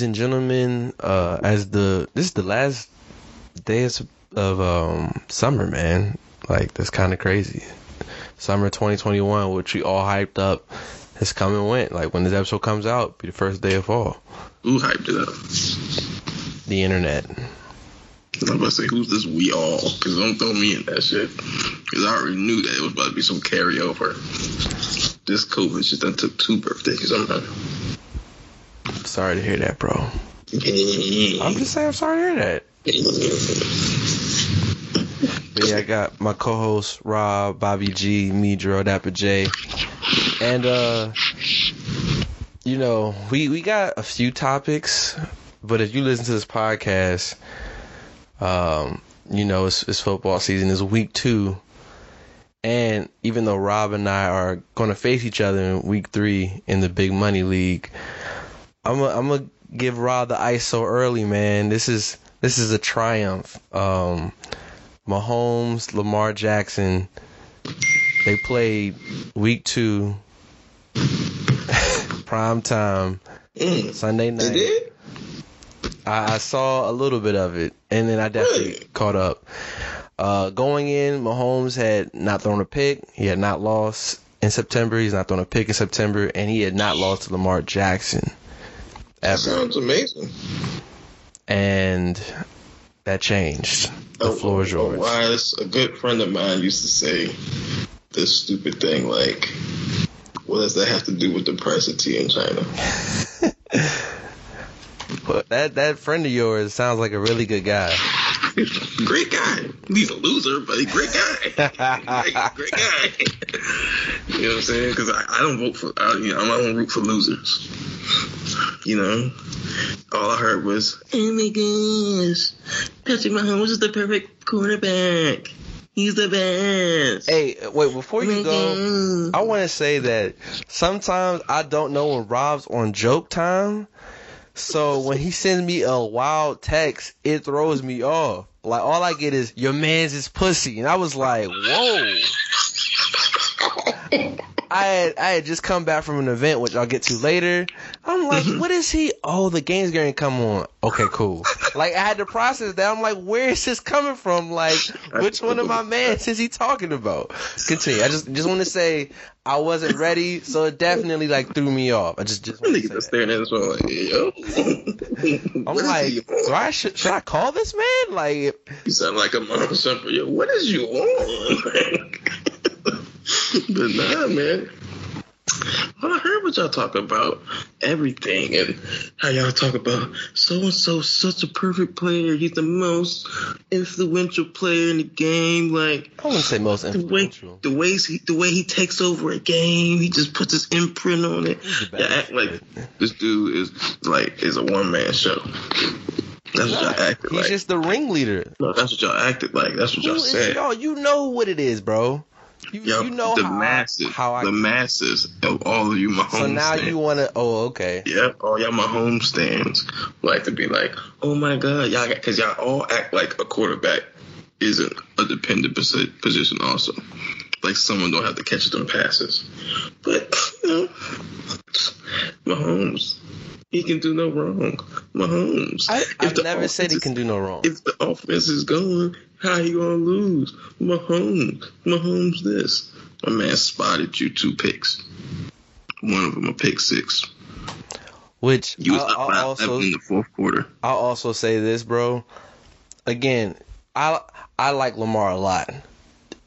ladies and gentlemen, uh, as the this is the last day of, um summer, man. Like that's kind of crazy. Summer 2021, which we all hyped up, has come and went. Like when this episode comes out, be the first day of fall. Who hyped it up? The internet. I'm about to say, who's this we all? Because don't throw me in that shit. Because I already knew that it was about to be some carryover. This COVID just done took two birthdays Sorry to hear that, bro. I'm just saying, I'm sorry to hear that. But yeah, I got my co-host Rob, Bobby G, me, Dapper J, and uh, you know, we we got a few topics, but if you listen to this podcast, um, you know, it's, it's football season, it's week two, and even though Rob and I are going to face each other in week three in the Big Money League, I'm i I'm gonna give Rob the ice so early, man. This is this is a triumph. Um, Mahomes, Lamar Jackson, they played week two, prime time, Mm, Sunday night. I, I saw a little bit of it, and then I definitely Really? caught up. Uh, going in, Mahomes had not thrown a pick. He had not lost in September. He's not thrown a pick in September, and he had not lost to Lamar Jackson That sounds amazing. And that changed. The Oh, floor is oh, yours. Wise, a good friend of mine used to say this stupid thing like, what does that have to do with the price of tea in China? But that that friend of yours sounds like a really good guy. great guy. He's a loser, but he's a great guy. great, great guy. you know what I'm saying? Because I, I don't vote for, I, you know, I don't root for losers. You know, all I heard was, "Oh my gosh, Patrick Mahomes is the perfect quarterback. He's the best." Hey, wait, before you go. I want to say that sometimes I don't know when Rob's on joke time. So when he sends me a wild text, it throws me off. Like all I get is your man's is pussy, and I was like, whoa. I had I had just come back from an event which I'll get to later. I'm like, mm-hmm. what is he? Oh, the game's going to come on. Okay, cool. Like I had to process that. I'm like, where is this coming from? Like, which one of my mans is he talking about? Continue. I just just want to say I wasn't ready, so it definitely like threw me off. I just just want to Niggas are staring at us all like, yo. I'm like, do? I should, should I call this man? Like, You sound like a mom suffer. Yo, what is you on? but nah, man. But I heard what y'all talk about everything and how y'all talk about so and so such a perfect player. He's the most influential player in the game. Like I wouldn't say most the way influential. the ways he the way he takes over a game, he just puts his imprint on it. He's Y'all act like this dude is like is a one man show. That's what y'all acted He's like. just the ringleader. no, that's what y'all acted like. That's what Who y'all said. y'all? You know what it is, bro. You, Yo, you know the how masses, I, how I. the masses of all of you Mahomes so now stands. you want to? Oh, okay. Yeah, all y'all Mahomes stands like to be like, oh my god, y'all, because y'all all act like a quarterback isn't a dependent position. Also, like someone don't have to catch them passes, but you know, Mahomes, he can do no wrong. Mahomes, I, I've the never said he can do no wrong. If the offense is going, how you gonna lose? Mahomes, Mahomes, this. My man spotted you two picks. One of them a pick six. Which You was I, up I by also in the fourth quarter. I'll also say this, bro. Again, I I like Lamar a lot.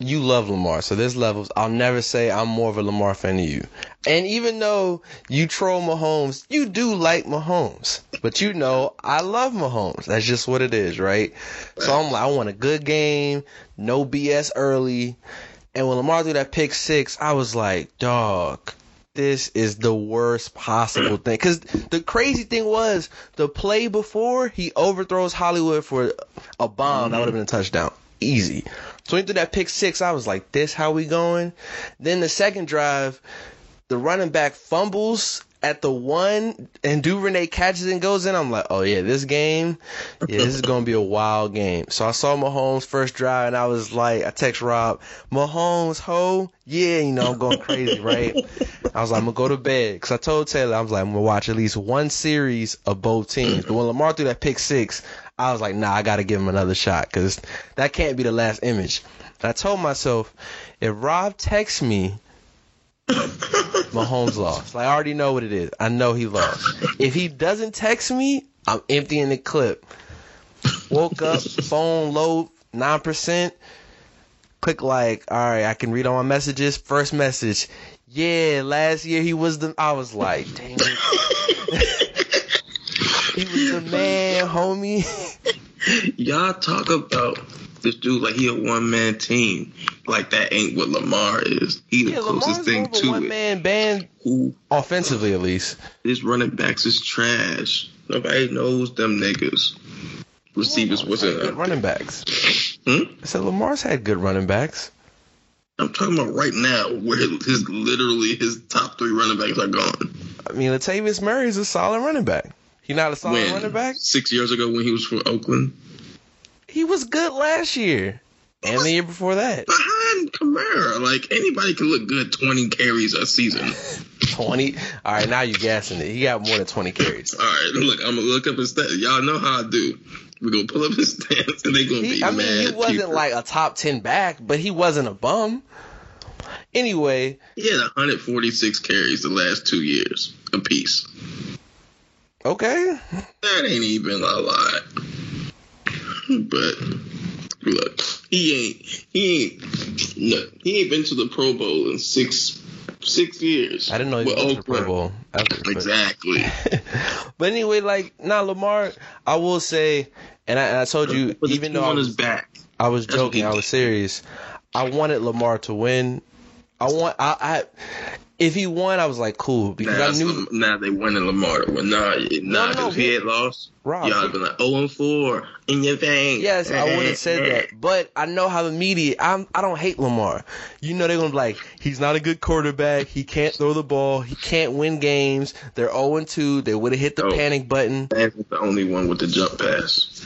You love Lamar, so there's levels. I'll never say I'm more of a Lamar fan than you. And even though you troll Mahomes, you do like Mahomes. But you know, I love Mahomes. That's just what it is, right? So I'm like, I want a good game, no BS early. And when Lamar threw that pick six, I was like, dog, this is the worst possible thing. Because the crazy thing was, the play before, he overthrows Hollywood for a bomb. That would have been a touchdown. Easy. So when he threw that pick six, I was like, this how we going? Then the second drive, the running back fumbles at the one and Duvernay catches it and goes in. I'm like, oh yeah, this game, yeah, this is gonna be a wild game. So I saw Mahomes first drive and I was like, I text Rob, Mahomes, ho, yeah, you know I'm going crazy, right? I was like, I'm gonna go to bed because I told Taylor I was like, I'm gonna watch at least one series of both teams. But when Lamar threw that pick six, I was like, nah, I gotta give him another shot because that can't be the last image. And I told myself, if Rob texts me Mahomes lost. Like I already know what it is. I know he lost. If he doesn't text me, I'm emptying the clip. Woke up, phone low, nine percent. Click like, all right, I can read all my messages. First message, yeah, last year he was the. I was like, dang it. he was the man, homie. Y'all talk about this dude like he a one man team. Like that ain't what Lamar is. He the Yeah, closest Lamar's thing more of a to one it. man band, Who offensively at least. his running backs is trash. Nobody knows them niggas. Receivers wasn't. Good running backs. Hmm? I said Lamar's had good running backs. I'm talking about right now, where his literally his top three running backs are gone. I mean, Latavius Murray is a solid running back. He not a solid when running back. six years ago when he was for Oakland, He was good last year and the year before that. behind Kamara, like anybody can look good 20 carries a season. Twenty. All right, now you gassing it. He got more than twenty carries. All right, look, I'm gonna look up his stats. Y'all know how I do. We're gonna pull up his stats and they gonna He, be I mad. mean, he wasn't people. like a top ten back, but he wasn't a bum. Anyway, he had 146 carries the last two years apiece. Okay. That ain't even a lot. But look, he ain't he ain't no, he ain't been to the Pro Bowl in six six years. I didn't know he was the oh, Pro Bowl. ever, but- Exactly. but anyway, like now Lamar, I will say, and I, and I told you, But even though I was, his back. I was That's joking, I was serious. I wanted Lamar to win. I want, I, I if he won, I was like, cool, because Now, I knew. now they winning Lamar. Well, nah, nah. no, 'cause if he had lost, Rob, y'all have been like 0 and 4 in your vein. Yes, I would have said that, but I know how the media. I'm. I don't hate Lamar. You know they're gonna be like, he's not a good quarterback. He can't throw the ball. He can't win games. They're 0 and 2. They would have hit the Oh. panic button. That's the only one with the jump pass.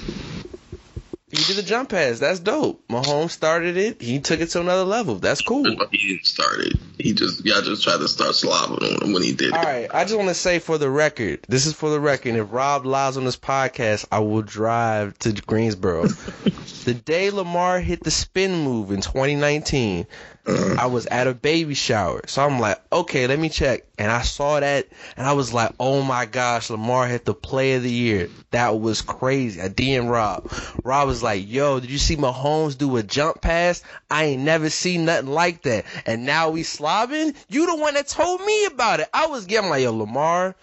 He did the jump pass. That's dope. Mahomes started it. He took it to another level. That's cool. He didn't start it. He just y'all just tried to start slobbering on him when he did All it. right, I just want to say for the record, this is for the record. If Rob lies on this podcast, I will drive to Greensboro. the day Lamar hit the spin move in 2019, I was at a baby shower. So I'm like, okay, let me check. And I saw that, and I was like, oh my gosh, Lamar hit the play of the year. That was crazy. I DM Rob. Rob was like, yo, did you see Mahomes do a jump pass? I ain't never seen nothing like that. And now we slobbing? You the one that told me about it. I was getting like, yo, Lamar.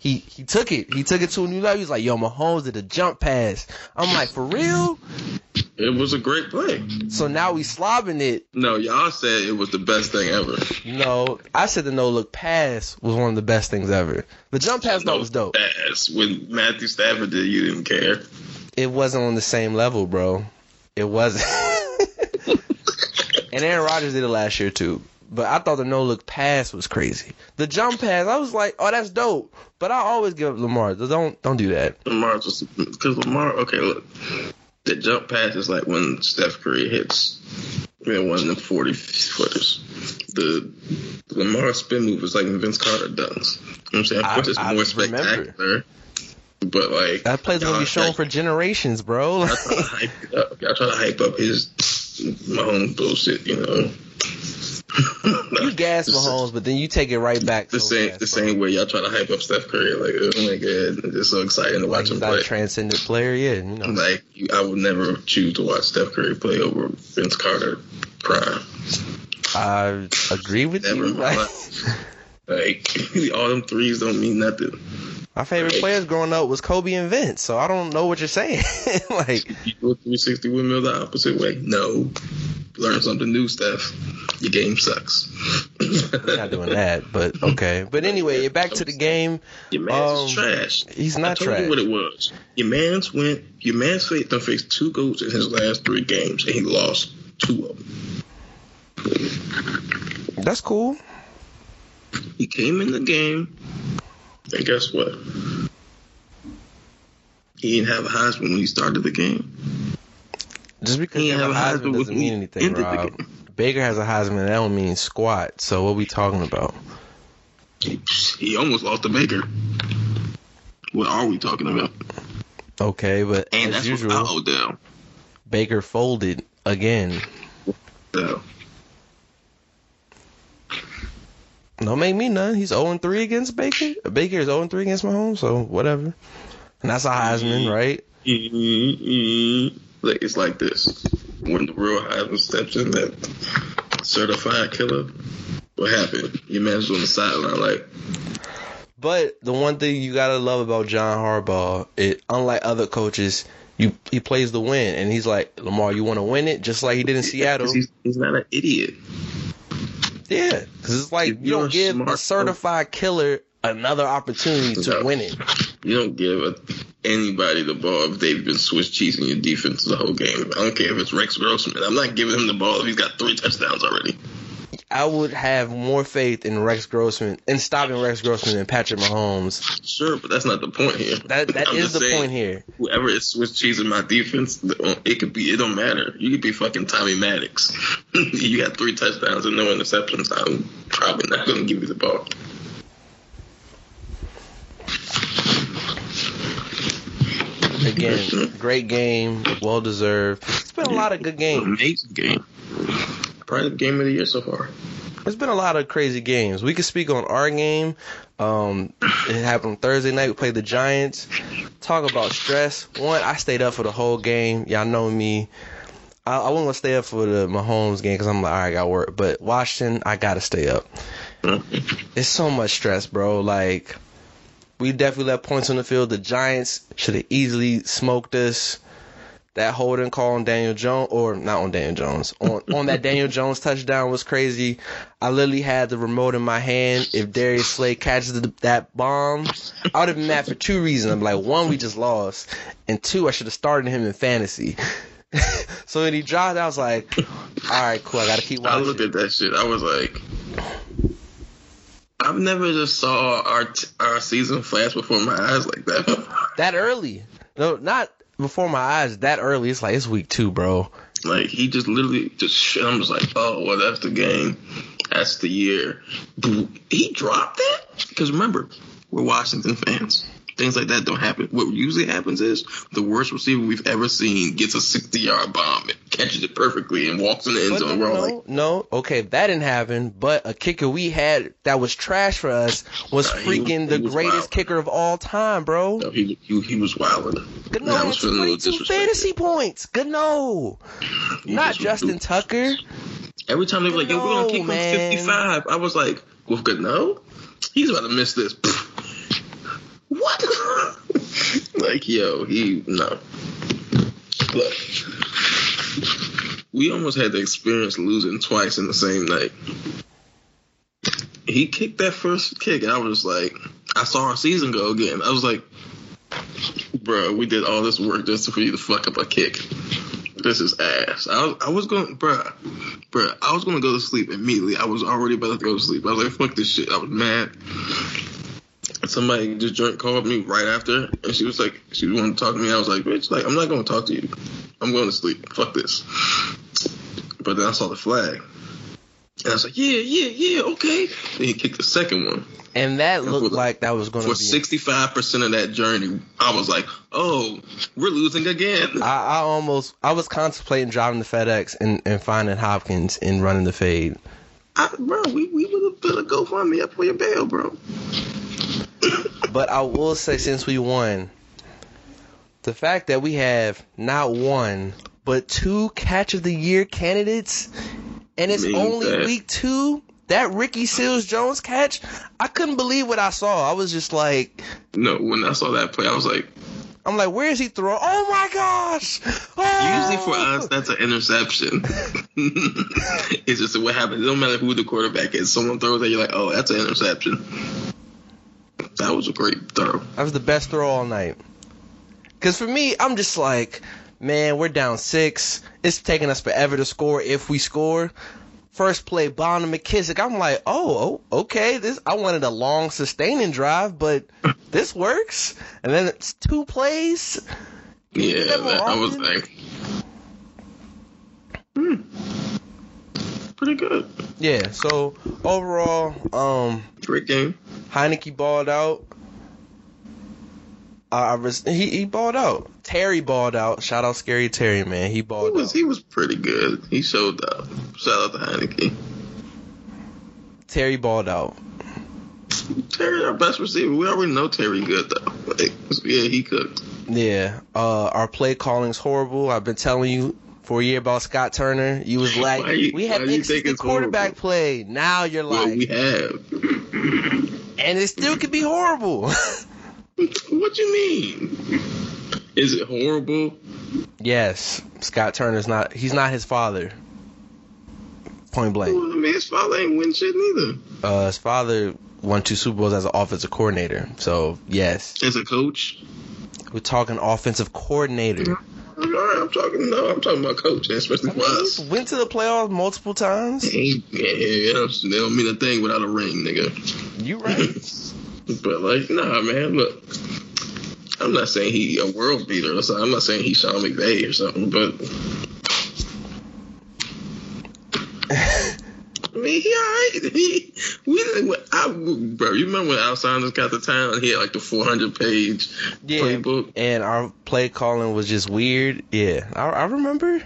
He he took it. He took it to a new level. He was like, yo, Mahomes did a jump pass. I'm like, for real? It was a great play. So now we slobbing it. No, y'all said it was the best thing ever. No, I said the no look pass was one of the best things ever. The jump pass though was dope. Ass. When Matthew Stafford did, you didn't care. It wasn't on the same level, bro. It wasn't. and Aaron Rodgers did it last year too. But I thought the no look pass was crazy. The jump pass, I was like, oh, that's dope. But I always give up Lamar. Don't don't do that. Lamar just because Lamar. Okay, look, the jump pass is like when Steph Curry hits. I mean, one of them forty footers. The Lamar spin move is like when Vince Carter dunks. You know what I'm saying? Of I- course, it's I more remember. spectacular. But like That play's gonna be shown for generations, bro. Y'all try to hype up. Y'all try to hype up his Mahomes bullshit. You know. You gas Mahomes, but then you take it right back. The so same, the same way y'all try to hype up Steph Curry. Like, oh my god, it's just so exciting to Like watch him play. a transcendent player yeah. You know. like, you, I would never choose to watch Steph Curry play over Vince Carter prime. I agree with Never you. Like. Like, all them threes don't mean nothing. my favorite players growing up was Kobe and Vince, so I don't know what you're saying. like, You do a 360 windmill the opposite way. No. Learn something new, Steph. Your game sucks. not doing that, but okay. But anyway, back to the game. Your man's Um, trash. He's I told trash. you what it was. Your man's went. Your man's faced done faced two goals in his last three games, and he lost two of them. That's cool. He came in the game, and guess what? He didn't have a Heisman when he started the game. Just because He you have a Heisman doesn't mean anything, Rob. Baker has a Heisman, that don't mean squat. So what we talking about? He, almost lost to Baker. What are we talking about? Okay, but And as usual, Odell. Baker folded again. So, Don't make me none. He's 0 3 against Baker. Baker is 0 3 against Mahomes, so whatever. And that's a Heisman, mm-hmm. right? Mm-hmm. Like it's like this. When the real Heisman steps in, that certified killer, what happened? Your man's on the sideline, like, But the one thing you gotta love about John Harbaugh, it unlike other coaches, you he plays the win, and he's like Lamar, you want to win it, just like he did in Seattle. he's, he's not an idiot. Yeah, because it's like If you don't give a certified killer another opportunity to No. win it. You don't give a, anybody the ball if they've been Swiss cheesing your defense the whole game. I don't care if it's Rex Grossman. I'm not giving him the ball if he's got three touchdowns already. I would have more faith in Rex Grossman in stopping Rex Grossman than Patrick Mahomes. Sure, but that's not the point here. That that is the saying, point here. Whoever is Swiss cheesing my defense, it could be. It don't matter. You could be fucking Tommy Maddox. you got three touchdowns and no interceptions. I'm probably not going to give you the ball. Again, great game, well deserved. It's been a lot of good games. Amazing game. Probably the game of the year so far. It's been a lot of crazy games. We could speak on our game. Um, it happened Thursday night. We played the Giants. Talk about stress. One, I stayed up for the whole game. Y'all know me. I, I wasn't gonna stay up for the Mahomes game because I'm like, all right, I got work. But Washington, I gotta stay up. It's so much stress, bro. Like, we definitely left points on the field. The Giants should have easily smoked us. That holding call on Daniel Jones, or not on Daniel Jones, on on that Daniel Jones touchdown was crazy. I literally had the remote in my hand. If Darius Slay catches the, that bomb, I would have been mad for two reasons. I'm like, one, we just lost, and two, I should have started him in fantasy. so when he dropped, I was like, all right, cool. I gotta keep I watching. looked at that shit. I was like, I've never just saw our t- our season flash before my eyes like that. that early. No, not before my eyes. That early. It's like it's week two, bro. like he just literally just shit. I'm just like, oh well, that's the game. That's the year. He dropped that because remember, we're Washington fans. Things like that don't happen. What usually happens is the worst receiver we've ever seen gets a 60 yard bomb, and catches it perfectly, and walks in the end zone. no, We're all like, no, okay, that didn't happen. But a kicker we had that was trash for us was Nah, was- freaking he the was greatest wild. kicker of all time, bro. no, he, he, he was wilding. Good no, had was feeling a little 22 fantasy points. Good no, not Justin duped. Tucker. Every time they were like, yo, we're gonna kick man. him 55. I was like, with good no? He's about to miss this. what? like, yo, he no. Look. We almost had to experience losing twice in the same night. He kicked that first kick, and I was like, I saw our season go again. I was like, bro, we did all this work just for you to fuck up a kick. This is ass. I was, I was going, bruh, bruh, I was going to go to sleep immediately. I was already about to go to sleep. I was like, fuck this shit. I was mad. Somebody just joint called me right after, and she was like, she wanted to talk to me. I was like, bitch, like, I'm not going to talk to you. I'm going to sleep. Fuck this. But then I saw the flag. And I was like, yeah, yeah, yeah, okay. Then he kicked the second one. And that looked the- like that was going For to be. 65% of that journey, I was like, oh, we're losing again. I, I almost, I was contemplating driving the FedEx and, and finding Hopkins and running the fade. I, bro, we, we would have put a GoFundMe up for your bail, bro. But I will say, since we won, the fact that we have not one but two catch of the year candidates, and it's Means only that- week two. That Ricky Seals Jones catch, I couldn't believe what I saw. I was just like, No, when I saw that play, I was like, I'm like, where is he throwing? Oh my gosh! Oh! usually for oh! us, that's an interception. it's just what happens. It don't matter who the quarterback is. Someone throws it, you're like, oh, that's an interception. That was a great throw. That was the best throw all night. Because for me, I'm just like, man, we're down six. It's taking us forever to score if we score. First play, Bond and McKissick. I'm like, oh, oh, okay. This I wanted a long, sustaining drive, but this works. And then it's two plays. Can you do Yeah, that I was like, hmm, pretty good. Yeah. So overall, um, Great game. Heineke balled out. Uh, I was he he balled out. Terry balled out. Shout out Scary Terry, man. He He balled was out. he was pretty good. He showed up. Shout out to Heineke. Terry balled out. Terry, our best receiver. We already know Terry good though. Like, yeah, he cooked. Yeah, uh, our play calling's horrible. I've been telling you for a year about Scott Turner. You was like, you- we have why you think inconsistent it's quarterback horrible? play. Now you're Well, like, we have. and it still could be horrible. what do you mean? Is it horrible? yes, Scott Turner's not. He's not his father. Point Well, blank. I mean, his father ain't win shit neither. Uh, his father won two Super Bowls as an offensive coordinator. So yes, As a coach. we're talking offensive coordinator. Right, I'm talking. No, I'm talking about coach, especially I for us. went to the playoffs multiple times. Yeah, yeah, they don't mean a thing without a ring, nigga. You right. But like, nah, man. Look, I'm not saying he a world beater. I'm not saying he's Sean McVay or something. But mean, he alright. He we. I, bro, you remember when Al Saunders got the town? He had like the 400 page Yeah, playbook. and our play calling was just weird. Yeah, I, I remember.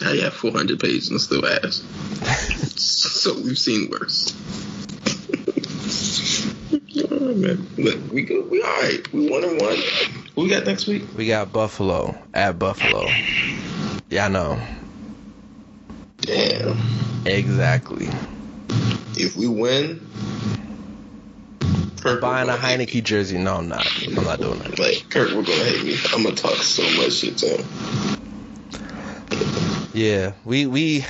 You have 400 pages and still ass? so we've seen worse. All right, man. Look, we good. We all right. We one and one. Who we got next week? We got Buffalo at Buffalo. Yeah, I know. Damn. Exactly. If we win, Kirk Buying a will hate me. Heineke jersey. No, I'm not. I'm not doing that. Like Kirk, we're gonna hate me. I'm gonna talk so much shit to him. Yeah, we we.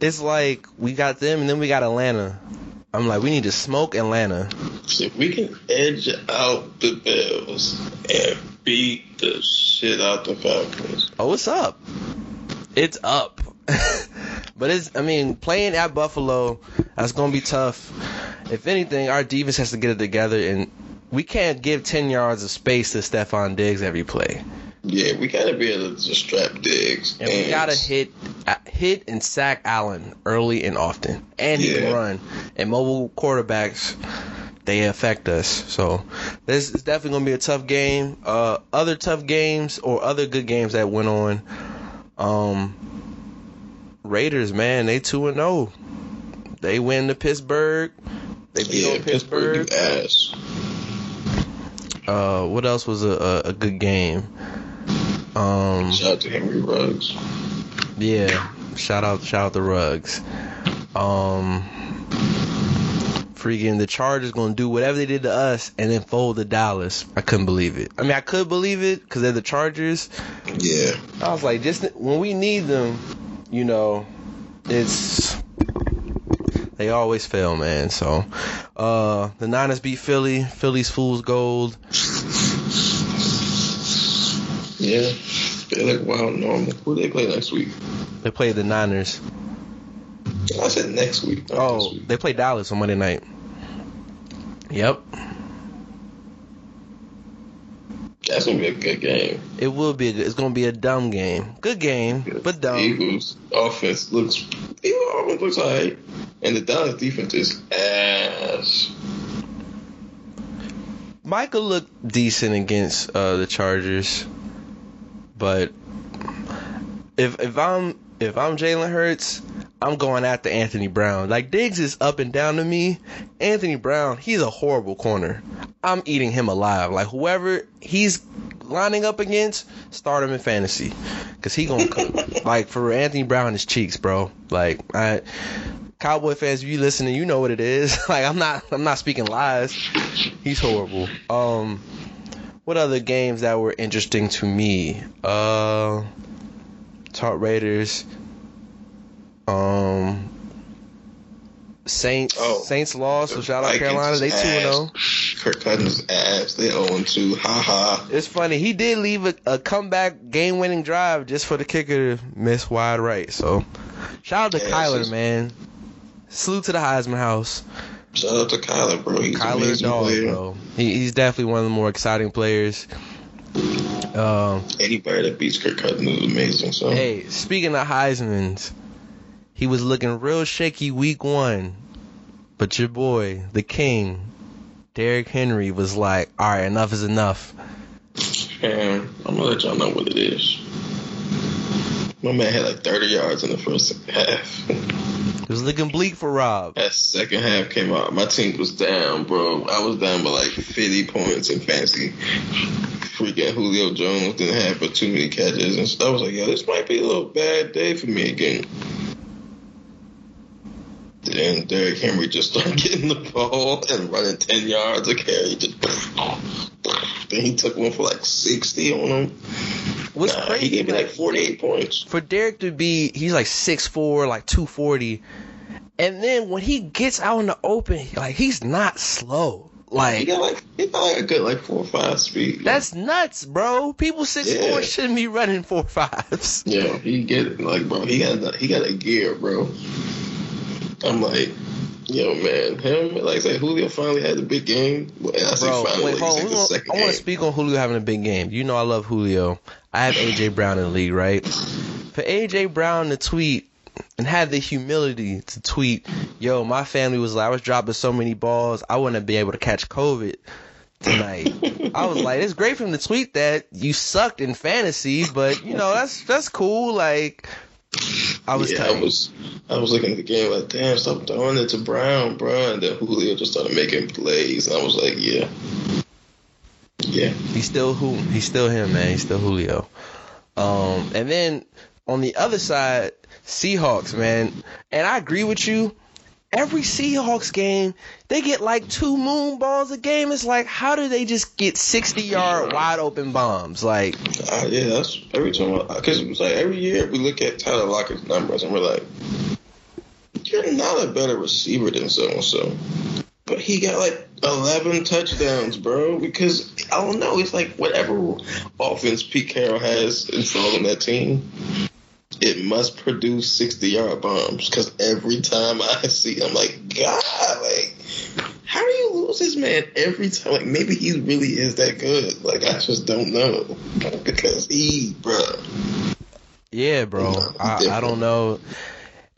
It's like we got them, and then we got Atlanta. I'm like, we need to smoke Atlanta. If we can edge out the Bills and beat the shit out the Falcons, Oh, it's up. It's up. but it's, I mean, playing at Buffalo, that's going to be tough. If anything, our defense has to get it together, and we can't give 10 yards of space to Stefon Diggs every play. yeah, we gotta be able to just strap Diggs. And we got to hit uh, hit and sack Allen early and often. And he Yeah. can run. And mobile quarterbacks, they affect us. So this is definitely going to be a tough game. Uh, other tough games or other good games that went on. Um, Raiders, man, they 2 and 0. They win to Pittsburgh. They beat Yeah, on Pittsburgh. Pittsburgh, ass. Uh, what else was a, a, a good game? Um, Shout out to Henry Ruggs. Yeah, shout out, shout out the Ruggs. Um, freaking the Chargers gonna do whatever they did to us and then fold the Dallas. I couldn't believe it. I mean, I could believe it because they're the Chargers. Yeah, I was like, just when we need them, you know, it's they always fail, man. So, uh, the Niners beat Philly. Philly's fool's gold. yeah. They look wild normal. Who they play next week? They play the Niners. I said next week. Oh, week. they play Dallas on Monday night. Yep. That's gonna be a good game. It will be. A, good- it's gonna be a dumb game. Good game, but dumb. Eagles offense looks. Eagles offense looks alright, and the Dallas defense is ass. Michael looked decent against uh, the Chargers, but if if I'm if I'm Jalen Hurts, I'm going after Anthony Brown. Like Diggs is up and down to me. Anthony Brown, he's a horrible corner. I'm eating him alive. Like whoever he's lining up against, start him in fantasy, cause he gonna cook. like for Anthony Brown, his cheeks, bro. Like I. Cowboy fans, if you listening, you know what it is. like I'm not, I'm not speaking lies. He's horrible. Um, what other games that were interesting to me? Uh, talk Raiders. Um, Saints. Oh, Saints lost. So shout out Vikings Carolina. They two and oh. ass. zero. Kirk Cousins ass. They 0 2. Ha ha. It's funny. He did leave a, a comeback game winning drive just for the kicker to miss wide right. So shout out to Yeah, Kyler, just- man. Salute to the Heisman House. Shout out to Kyler, bro. He's Kyler dog, player. bro. He, he's definitely one of the more exciting players. Um, Anybody that beats Kirk Cousins is amazing. So hey, speaking of Heisman's, he was looking real shaky week one, but your boy, the king, Derrick Henry, was like, "All right, enough is enough." man, I'm gonna let y'all know what it is. My man had like 30 yards in the first half. It was looking bleak for Rob. that second half came out. My team was down, bro. I was down by like 50 points in fantasy. Freaking Julio Jones didn't have but too many catches, and so I was like, "Yo, this might be a little bad day for me again." Then Derrick Henry just started getting the ball and running 10 yards a carry. Just then he took one for like 60 on him. What's Nah, crazy? He gave me like, like 48 points. for Derrick to be, he's like 6'4", like 240. And then when he gets out in the open, like he's not slow. Like He Like got like he got like a good like four or five speed. that's nuts, bro. People 6'4 Yeah. shouldn't be running four fives. yeah, he get it. Like bro, he got he got a gear, bro. I'm like, yo man, him like I said, Julio finally had a big game. Well, I say Bro, finally, wait, hold on. like I want to speak on Julio having a big game. You know I love Julio. I have AJ Brown in the league, right? For AJ Brown to tweet and have the humility to tweet, yo, my family was like, I was dropping so many balls, I wouldn't be able to catch COVID tonight. I was like, it's great for him to tweet that you sucked in fantasy, but you know that's that's cool. Like, I was yeah, tight. I was I was looking at the game like, damn, stop throwing it to Brown, bro. And then Julio just started making plays, and I was like, yeah, yeah. He's still who he's still him, man. He's still Julio. Um, and then on the other side, Seahawks, man. And I agree with you. Every Seahawks game, they get like two moon balls a game. It's like, how do they just get 60 yard wide open bombs? Like, Uh, yeah, that's every time. Because it was like every year we look at Tyler Lockett's numbers and we're like, you're not a better receiver than so and so. But he got like 11 touchdowns, bro. Because I don't know. It's like whatever offense Pete Carroll has installed on that team, it must produce 60 yard bombs. Because every time I see, I'm like, God, like. How do you lose this man every time? Like maybe he really is that good. Like I just don't know because he, bruh. yeah, bro. I, I don't know.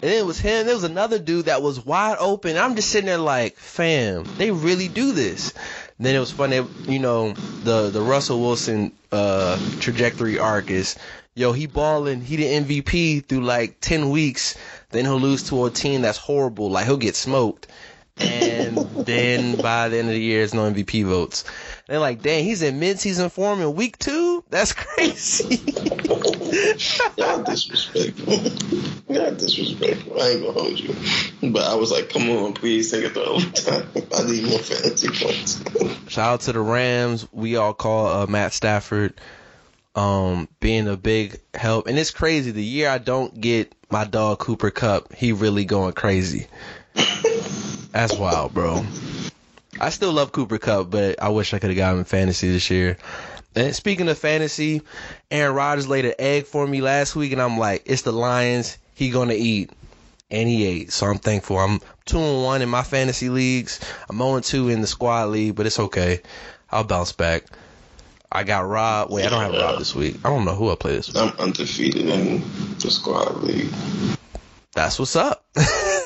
And it was him. There was another dude that was wide open. I'm just sitting there like, fam, they really do this. Then it was funny, you know, the the Russell Wilson uh, trajectory arc is, yo, he balling, he the MVP through like ten weeks. Then he'll lose to a team that's horrible, like he'll get smoked. And then by the end of the year, it's no MVP votes. They're like, dang, he's in mid-season form in week two. That's crazy. Y'all disrespectful. Y'all disrespectful. I ain't gonna hold you. But I was like, come on, please take it to overtime. I need more fantasy points. Shout out to the Rams. We all call uh, Matt Stafford um, being a big help. And it's crazy. The year I don't get my dog Cooper Kupp, he really going crazy. That's wild, bro. I still love Cooper Kupp, but I wish I could have got him in fantasy this year. And speaking of fantasy, Aaron Rodgers laid an egg for me last week, and I'm like, it's the Lions. He gonna eat, and he ate. So I'm thankful. I'm two and one in my fantasy leagues. I'm 0 and two in the squad league, but it's okay. I'll bounce back. I got Rob. Wait, I don't have Rob this week. I don't know who I play this week. I'm undefeated in the squad league. That's what's up.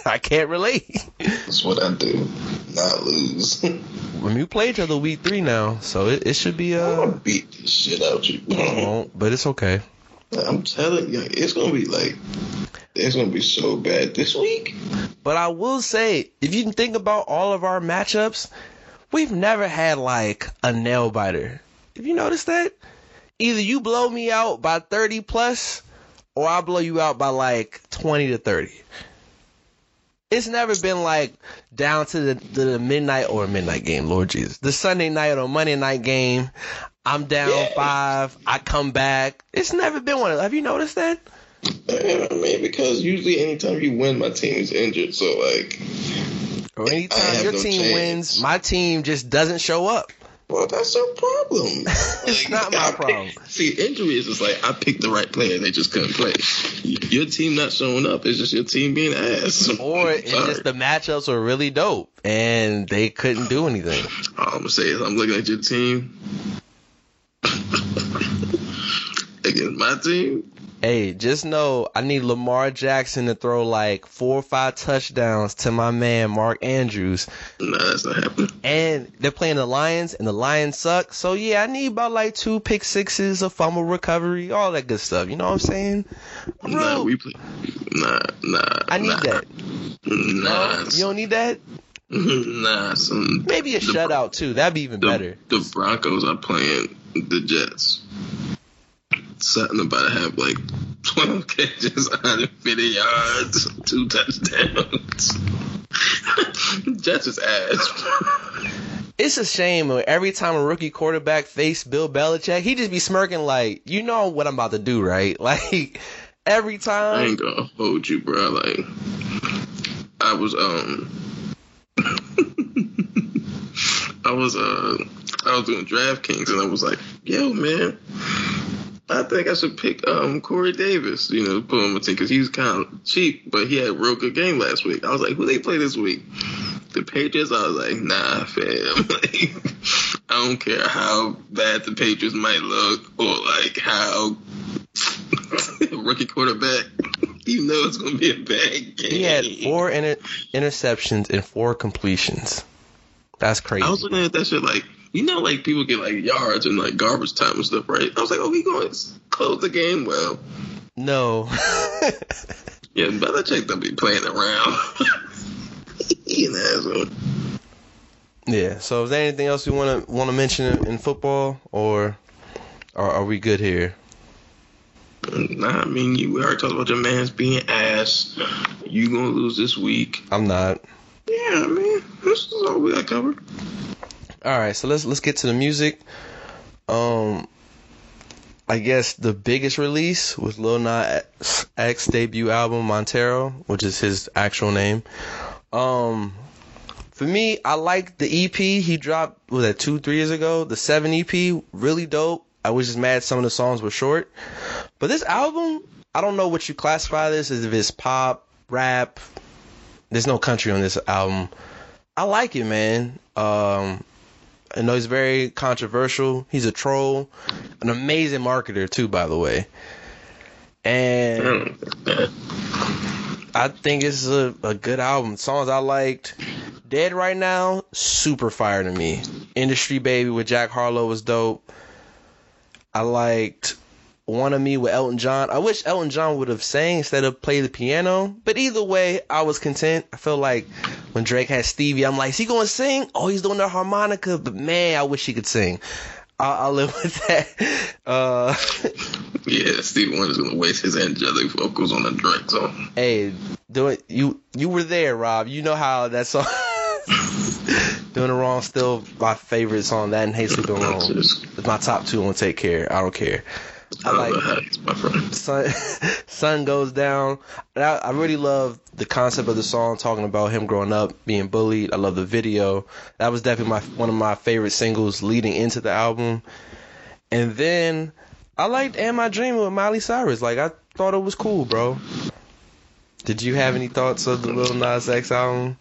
I can't relate. That's what I do. Not lose. Mean, we play each other week three now, so it, it should be I'm uh, gonna beat the shit out you. won't, but it's okay. I'm telling you, it's gonna be like it's gonna be so bad this week. But I will say, if you think about all of our matchups, we've never had like a nail biter. Have you noticed that? Either you blow me out by 30 plus, or I blow you out by like 20 to 30. It's never been like down to the, to the midnight or midnight game, Lord Jesus. The Sunday night or Monday night game, I'm down Yeah. five, I come back. It's never been one of Have you noticed that? I mean, because usually anytime you win, my team is injured. So like, Or anytime your no team chance. wins, my team just doesn't show up. Well, that's your problem. It's not my I pick- problem. See, injuries is like I picked the right player, and they just couldn't play. Your team not showing up is just your team being ass. Or it's just the matchups were really dope and they couldn't do anything. All I'm gonna say is I'm looking at your team against my team. Hey, just know I need Lamar Jackson to throw like four or five touchdowns to my man Mark Andrews. Nah, that's not happening. And they're playing the Lions and the Lions suck. So yeah, I need about like two pick sixes, a fumble recovery, all that good stuff. You know what I'm saying? Nah, we play. Nah, nah. I need nah, that. Nah, You don't need that? nah. Some, Maybe a shutout too. That'd be even the, better. the Broncos are playing the Jets. Sutton about to have like 12 catches, 150 yards, two touchdowns. Jets is ass. It's a shame every time a rookie quarterback face Bill Belichick, he just be smirking like, you know what I'm about to do, right? Like every time. I ain't gonna hold you, bro. Like, I was, um, I was, uh, I was doing DraftKings and I was like, yo, man, I think I should pick, um, Corey Davis, you know, put him my team because he was kind of cheap, but he had a real good game last week. I was like, who they play this week? The Patriots, I was like, nah, fam. Like, I don't care how bad the Patriots might look or like how rookie quarterback. You know it's gonna be a bad game. He had four inter- interceptions and four completions. That's crazy. I was looking at that shit like, you know, like people get like yards and like garbage time and stuff, right? I was like, oh, he going to close the game well. no. Yeah, Belichick don't be playing around. he an asshole. yeah. So is there anything else you want to want to mention in, football, or, or are we good here? Nah, I mean, you we already talked about your man's being ass. You gonna lose this week? I'm not. Yeah, I mean, this is all we got covered. All right, so let's let's get to the music. Um, I guess the biggest release was Lil Nas X debut album Montero, which is his actual name. Um, for me, I like the EP he dropped. Was that two, three years ago? The seven EP, really dope. I was just mad some of the songs were short, but this album, I don't know what you classify this as. If it's pop, rap, there's no country on this album. I like it, man. Um, I know he's very controversial. He's a troll, an amazing marketer too, by the way. And I think it's a, a good album. Songs I liked. Dead right now, super fire to me. Industry Baby with Jack Harlow was dope. I liked One of Me with Elton John. I wish Elton John would have sang instead of play the piano. But either way, I was content. I feel like when Drake had Stevie, I'm like, is he going to sing? Oh, he's doing the harmonica. But man, I wish he could sing. I'll, I'll live with that. Uh, Yeah, Stevie Wonder's gonna waste his angelic vocals on a Drake song. hey, do it. You you were there, Rob. You know how that song. Doing it wrong, still my favorite song. That and Hey Sleeping Wrong. It's my top two on Take Care. I don't care. I like- know my friend. sun sun goes down. I, I really love the concept of the song, talking about him growing up, being bullied. I love the video. That was definitely my one of my favorite singles leading into the album. And then I liked "Am I Dreaming" with Miley Cyrus. Like I thought it was cool, bro. Did you have any thoughts of the Lil Nas X album?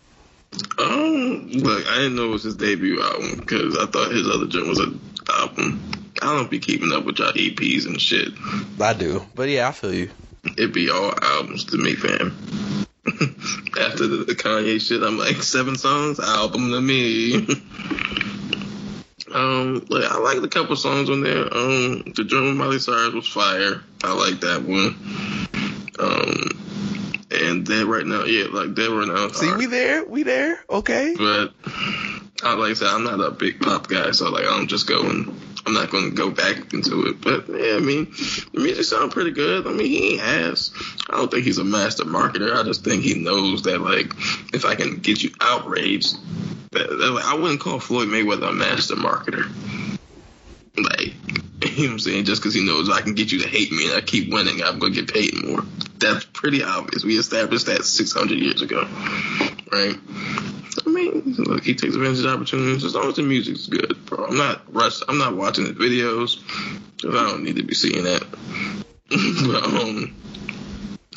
Um, look, I didn't know it was his debut album because I thought his other joint was an album. I don't be keeping up with y'all EPs and shit. I do, but yeah, I feel you. It be all albums to me, fam. After the, the Kanye shit, I'm like seven songs, album to me. Um, like, I like the couple songs on there. Um, the drum Miley Cyrus was fire. I like that one. Um, and then right now, yeah, like they were now. See, we there, we there. Okay. But I like I said, I'm not a big pop guy, so like I'm just going. I'm not going to go back into it, but yeah, I mean, the music sounds pretty good. I mean, he ain't ass. I don't think he's a master marketer. I just think he knows that like if I can get you outraged, that, that, like, I wouldn't call Floyd Mayweather a master marketer. Like, you know what I'm saying? Just because he knows I can get you to hate me and I keep winning, I'm going to get paid more. That's pretty obvious. We established that 600 years ago, right? I mean, look, he takes advantage of opportunities as long as the music's good, bro. I'm not rush. I'm not watching the videos because I don't need to be seeing that. but um,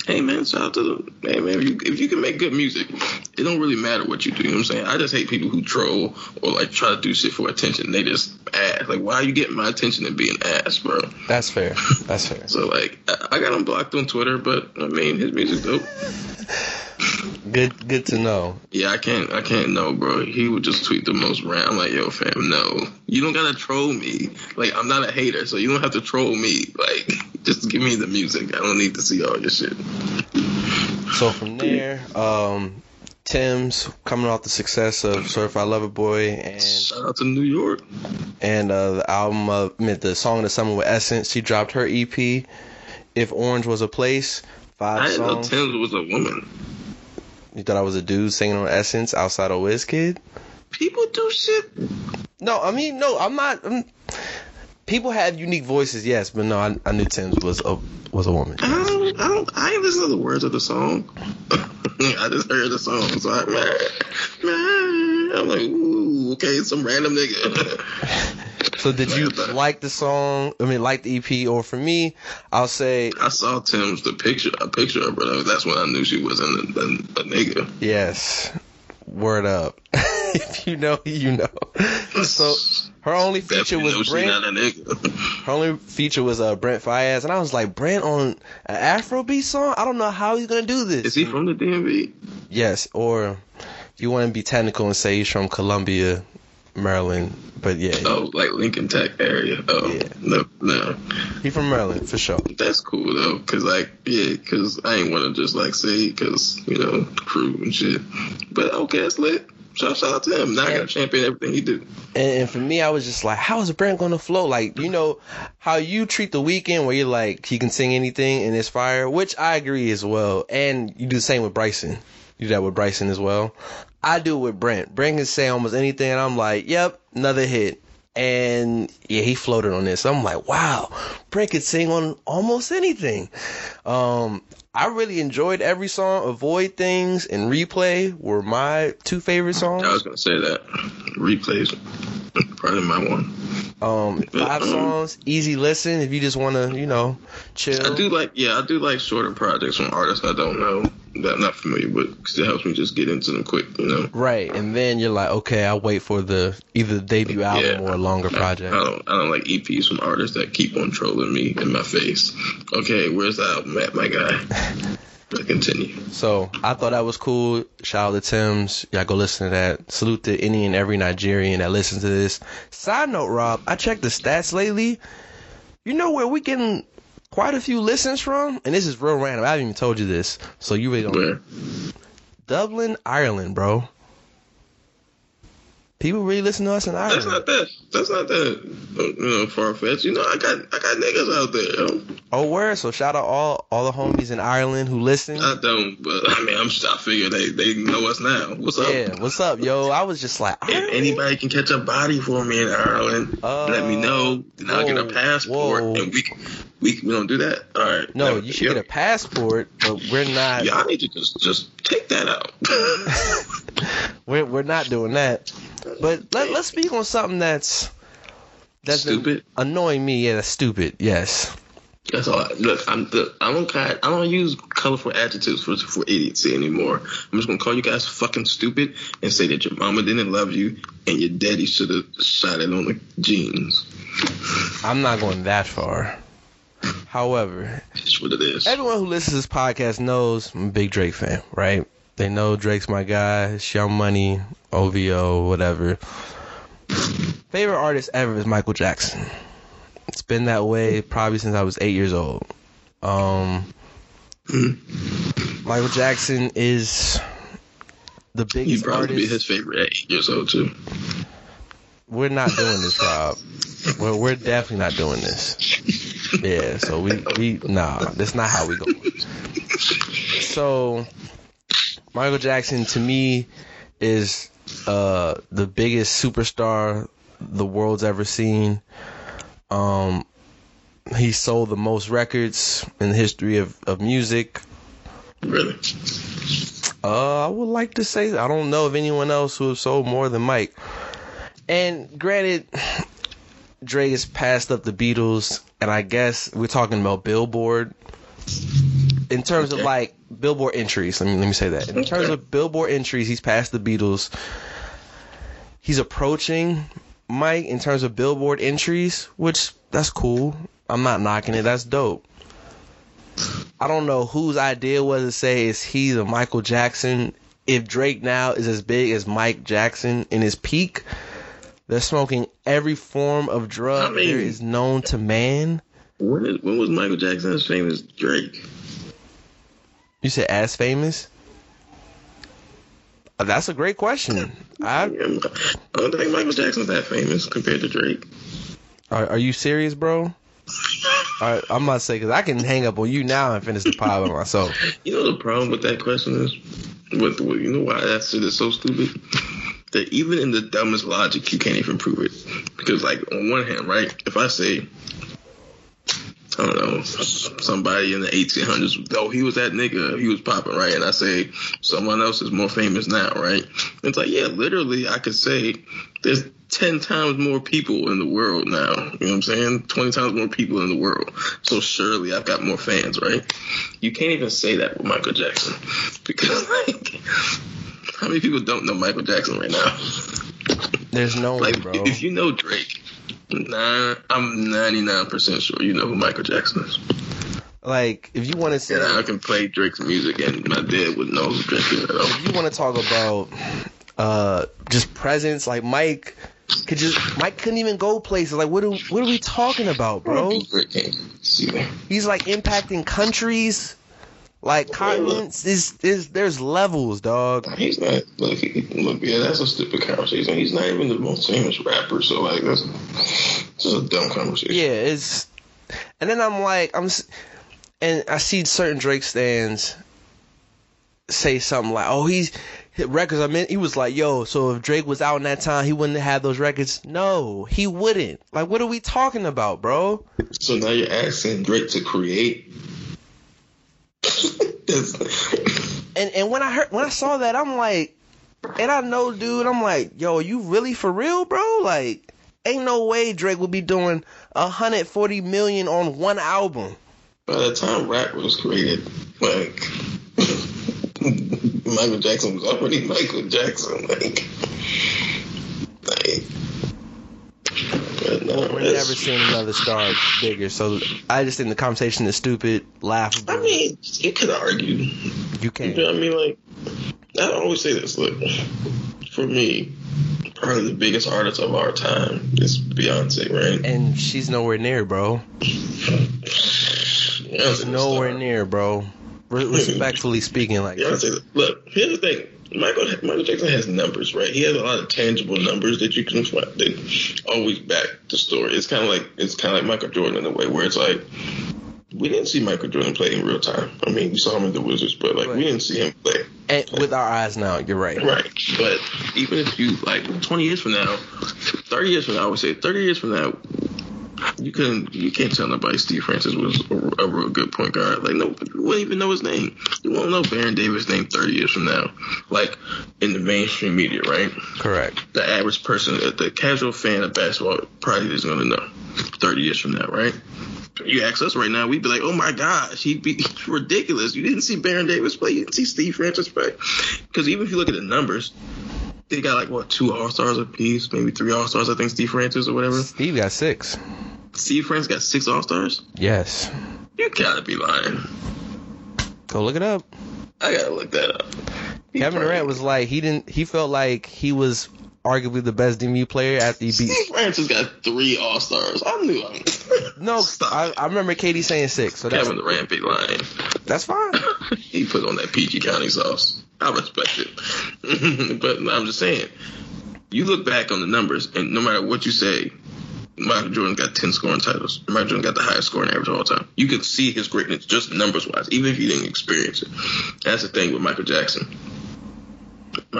hey man, shout out to the hey man. If you, if you can make good music, it don't really matter what you do. You know what I'm saying? I just hate people who troll or like try to do shit for attention. They just ass. Like, why are you getting my attention and being ass, bro? That's fair. That's fair. So like, I, I got him blocked on Twitter, but I mean, his music's dope. Good, good to know. Yeah, I can't, I can't know, bro. He would just tweet the most rant. I'm like, yo, fam, no, you don't gotta troll me. Like, I'm not a hater, so you don't have to troll me. Like, just give me the music. I don't need to see all your shit. So from there, um, Tems coming off the success of Certified Lover Boy and shout out to New York and uh, the album, uh, the song of the summer with Essence. She dropped her EP. If Orange was a place, five I didn't songs. know Tems was a woman. You thought I was a dude singing on Essence outside of Wizkid? People do shit. No, I mean no, I'm not. I'm, people have unique voices, yes, but no, I, I knew Tems was a was a woman. I don't, I don't, I ain't listen to the words of the song. I just heard the song, so man. I'm like, ooh, okay, some random nigga. So did you like the song? I mean, like the EP, or for me, I'll say I saw Tems the picture, a picture of her. That's when I knew she wasn't a, a, a nigga. yes. Word up. if you know, you know. So her only feature Definitely was Brent. not a nigga. Her only feature was uh, Brent Faiyaz, and I was like, Brent on an Afrobeat song? I don't know how he's gonna do this. Is he from the DMV? Yes, or if you want to be technical and say he's from Columbia, Maryland, but yeah, Oh, like Lincoln Tech area. Oh, Yeah. no, no. he's from Maryland for sure. That's cool though, cause like, yeah, cause I ain't want to just like say, cause you know, crew and shit. But okay, it's lit. Shout, shout out to him. Now I gotta champion everything he do. And, and for me, I was just like, how is Brent gonna flow? Like, you know, how you treat the Weeknd where you're like, he can sing anything and it's fire, which I agree as well. And you do the same with Bryson. Do that with Bryson as well. I do it with Brent. Brent can say almost anything, and I'm like, yep, another hit. And yeah, he floated on this. I'm like, wow, Brent could sing on almost anything. Um, I really enjoyed every song. Avoid Things and Replay were my two favorite songs. I was gonna say that. Replays, probably my one. Um, five songs, easy listen if you just want to, you know, chill. I do like, yeah, I do like shorter projects from artists I don't know that I'm not familiar with, because it helps me just get into them quick, you know. Right, and then you're like, okay, I'll wait for the either the debut album Yeah. or a longer I, project. I don't, I don't like EPs from artists that keep on trolling me in my face. Okay, where's the album at, my guy? But continue. So I thought that was cool. Shout out to Tems. Y'all go listen to that. Salute to any and every Nigerian that listens to this. Side note, Rob, I checked the stats lately. You know where we getting quite a few listens from? And this is real random. I haven't even told you this, so you really don't. Where? Dublin, Ireland, bro. People really listen to us in Ireland. That's not that. That's not that. You know, far fetched. You know, I got, I got niggas out there. Yo. Oh, word. So shout out all all the homies in Ireland who listen. I don't, but I mean, I'm. I figure they, they know us now. What's up? Yeah, what's up, yo? I was just like, If anybody can catch a body for me in Ireland, Uh, let me know. Then I'll get a passport, whoa. and we can- we we don't do that. All right. No, you should yeah. get a passport, but we're not. Yeah, I need to just just take that out. We're we're not doing that. But let let's speak on something that's that's Stupid. annoying me. Yeah, that's stupid. Yes. That's all. I, look, I'm the, I don't kind I don't use colorful adjectives for for idiocy anymore. I'm just gonna call you guys fucking stupid and say that your mama didn't love you and your daddy should have shot it on the jeans. I'm not going that far. However, That's what it is. everyone who listens to this podcast knows I'm a big Drake fan, right? They know Drake's my guy, it's Young Money, OVO, whatever. favorite artist ever is Michael Jackson. It's been that way probably since I was eight years old. Um, Michael Jackson is the biggest. He'd biggest probably be his favorite eight years old too. We're not doing this, Rob. We're, we're definitely not doing this. Yeah, so we, we nah, that's not how we go. So, Michael Jackson to me is uh the biggest superstar the world's ever seen. Um, he sold the most records in the history of, of music. Really? Uh, I would like to say I don't know of anyone else who has sold more than Mike. And granted, Dre has passed up the Beatles, and I guess we're talking about Billboard. In terms of like Billboard entries, let me let me say that. In terms of Billboard entries, he's passed the Beatles. He's approaching Mike in terms of Billboard entries, which that's cool. I'm not knocking it. That's dope. I don't know whose idea was to say is he the Michael Jackson. If Drake now is as big as Mike Jackson in his peak, they're smoking every form of drug I mean- there is known to man. When, is, when was Michael Jackson as famous as Drake? You said as famous? Uh, That's a great question. I, I don't think Michael Jackson's that famous compared to Drake. are, are you serious, bro? Right, I'm about to say because I can hang up on you now and finish the pod by myself. You know the problem with that question is, with, with you know why that shit is so stupid. That even in the dumbest logic, you can't even prove it. Because like on one hand, right? If I say, I don't know, somebody in the 1800s, oh he was that nigga, he was popping, right? And I say someone else is more famous now, right? It's like yeah, literally, I could say there's 10 times more people in the world now. You know what I'm saying? 20 times more people in the world. So surely I've got more fans, right? You can't even say that with Michael Jackson. Because, like, how many people don't know Michael Jackson right now? There's no Like, bro. if you know Drake, nah, I'm 99% sure you know who Michael Jackson is. Like, if you want to say, And I can play Drake's music and my dad would know who Drake is at all. if you want to talk about uh just presence, like Mike could just Mike couldn't even go places. Like, what are what are we talking about, bro? Drake can't see that. He's like impacting countries, like continents. Is is there's levels, dog. He's not. Look, he, look, yeah, that's a stupid conversation. He's not even the most famous rapper, so like that's just a dumb conversation. Yeah, it's. And then I'm like, I'm, and I see certain Drake stands say something like, "Oh, he's records." I mean, he was like, "Yo, so if Drake was out in that time, he wouldn't have those records." No, he wouldn't. Like, what are we talking about, bro? So now you're asking Drake to create. And and when I heard when I saw that, I'm like, and I know, dude, I'm like, yo, are you really for real, bro? Like, ain't no way Drake would be doing 140 million on one album. by the time rap was created, like Michael Jackson was already Michael Jackson. Like, like but no, We're never seeing another star bigger. So I just think the conversation is stupid, laughable. I mean, you could argue. you You can't. know I mean? Like, I always say this. Look, for me, probably the biggest artist of our time is Beyonce, right? And she's nowhere near, bro. Beyonce's a Nowhere near, bro. Respectfully speaking, like Beyonce, look, here's the thing. Michael Michael Jackson has numbers, right? He has a lot of tangible numbers that you can find that always back the story. It's kind of like it's kind of like Michael Jordan in a way, where it's like we didn't see Michael Jordan play in real time. I mean, we saw him in the Wizards, but like Right. we didn't see him play. and with our eyes now, you're right. Right. But even if you like 20 years from now, 30 years from now, I would say 30 years from now, you couldn't, you can't tell nobody Steve Francis was a, a real good point guard. Like no, you wouldn't even know his name. You won't know Baron Davis' name 30 years from now. Like in the mainstream media, right? Correct. The average person, uh, the casual fan of basketball, probably isn't going to know 30 years from now, right? You ask us right now, we'd be like, "Oh my gosh, he'd be ridiculous." You didn't see Baron Davis play, you didn't see Steve Francis play, because even if you look at the numbers, they got like what two All Stars apiece, maybe three All Stars. I think Steve Francis or whatever. Steve got six. Steve Francis got six All Stars. Yes. You gotta be lying. Go look it up. I gotta look that up. He Kevin probably- Durant was like he didn't. He felt like he was arguably the best DMV player after he beat. Steve Francis got three All Stars. I knew. I No. I, I remember KD saying six, so that's Kevin Durant be lying. that's fine. he put on that PG County sauce. I respect it. but I'm just saying, you look back on the numbers, and no matter what you say, Michael Jordan got 10 scoring titles. Michael Jordan got the highest scoring average of all time. You can see his greatness just numbers wise, even if you didn't experience it. That's the thing with Michael Jackson.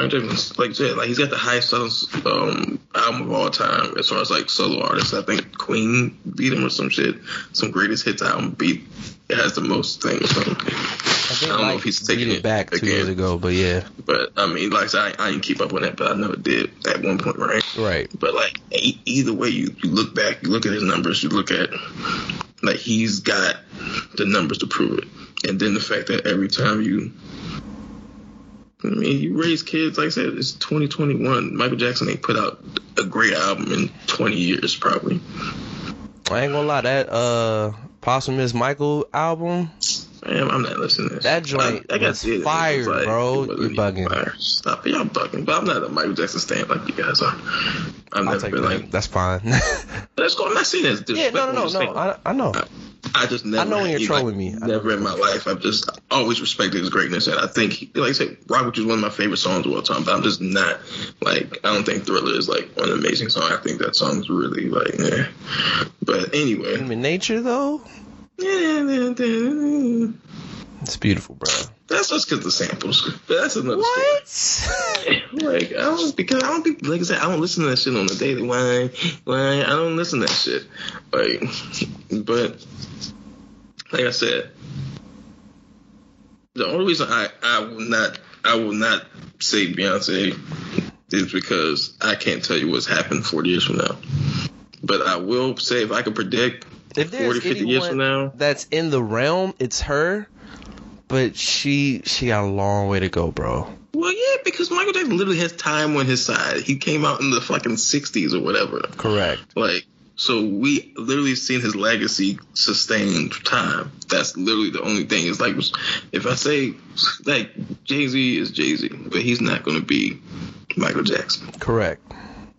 Jackson, like like he's got the highest selling um, album of all time as far as like solo artists. I think Queen beat him or some shit. Some greatest hits album beat. It has the most things. So. I think I don't know if he's taking it back two again. years ago, but yeah, But I mean, like I I, I didn't keep up on that, but I know it did at one point, right? right. But like either way, you, you look back, you look at his numbers, you look at like he's got the numbers to prove it, and then the fact that every time you, I mean, you raise kids, like I said, it's 2021. Michael Jackson ain't put out a great album in 20 years, probably. I ain't gonna lie, that uh Posthumous Michael album, Man, I'm not listening to this. That joint I, I was to fire, it's like, bro. You're bugging. Stop it, y'all bugging. But I'm not a Michael Jackson stan like you guys are. I've I'll never been that. like, That's fine. let's go. I'm not saying that. yeah, no, no, no, no. I, I know. I just never. I know when you're like, trolling me. I know Never in my life. I've just always respected his greatness, and I think, like I said, Rock With You is one of my favorite songs of all time. But I'm just not like I don't think Thriller is like an amazing song. I think that song's really like, eh. But anyway, Human nature, though, it's beautiful, bro. That's just because the samples. That's another What? story. Like I don't because I don't be like I said I don't listen to that shit on the daily. Why? Why? I don't listen to that shit. Like, but like I said, the only reason I I will not I will not say Beyonce is because I can't tell you what's happened 40 years from now. But I will say if I could predict If there's 40, 50 years from now, that's in the realm, it's her. But she she got a long way to go, bro. well, yeah, because Michael Jackson literally has time on his side. He came out in the fucking 60s or whatever. Correct. Like, so we literally seen his legacy sustained time. That's literally the only thing. Is like, if I say, like, Jay Z is Jay Z, but he's not going to be Michael Jackson. Correct.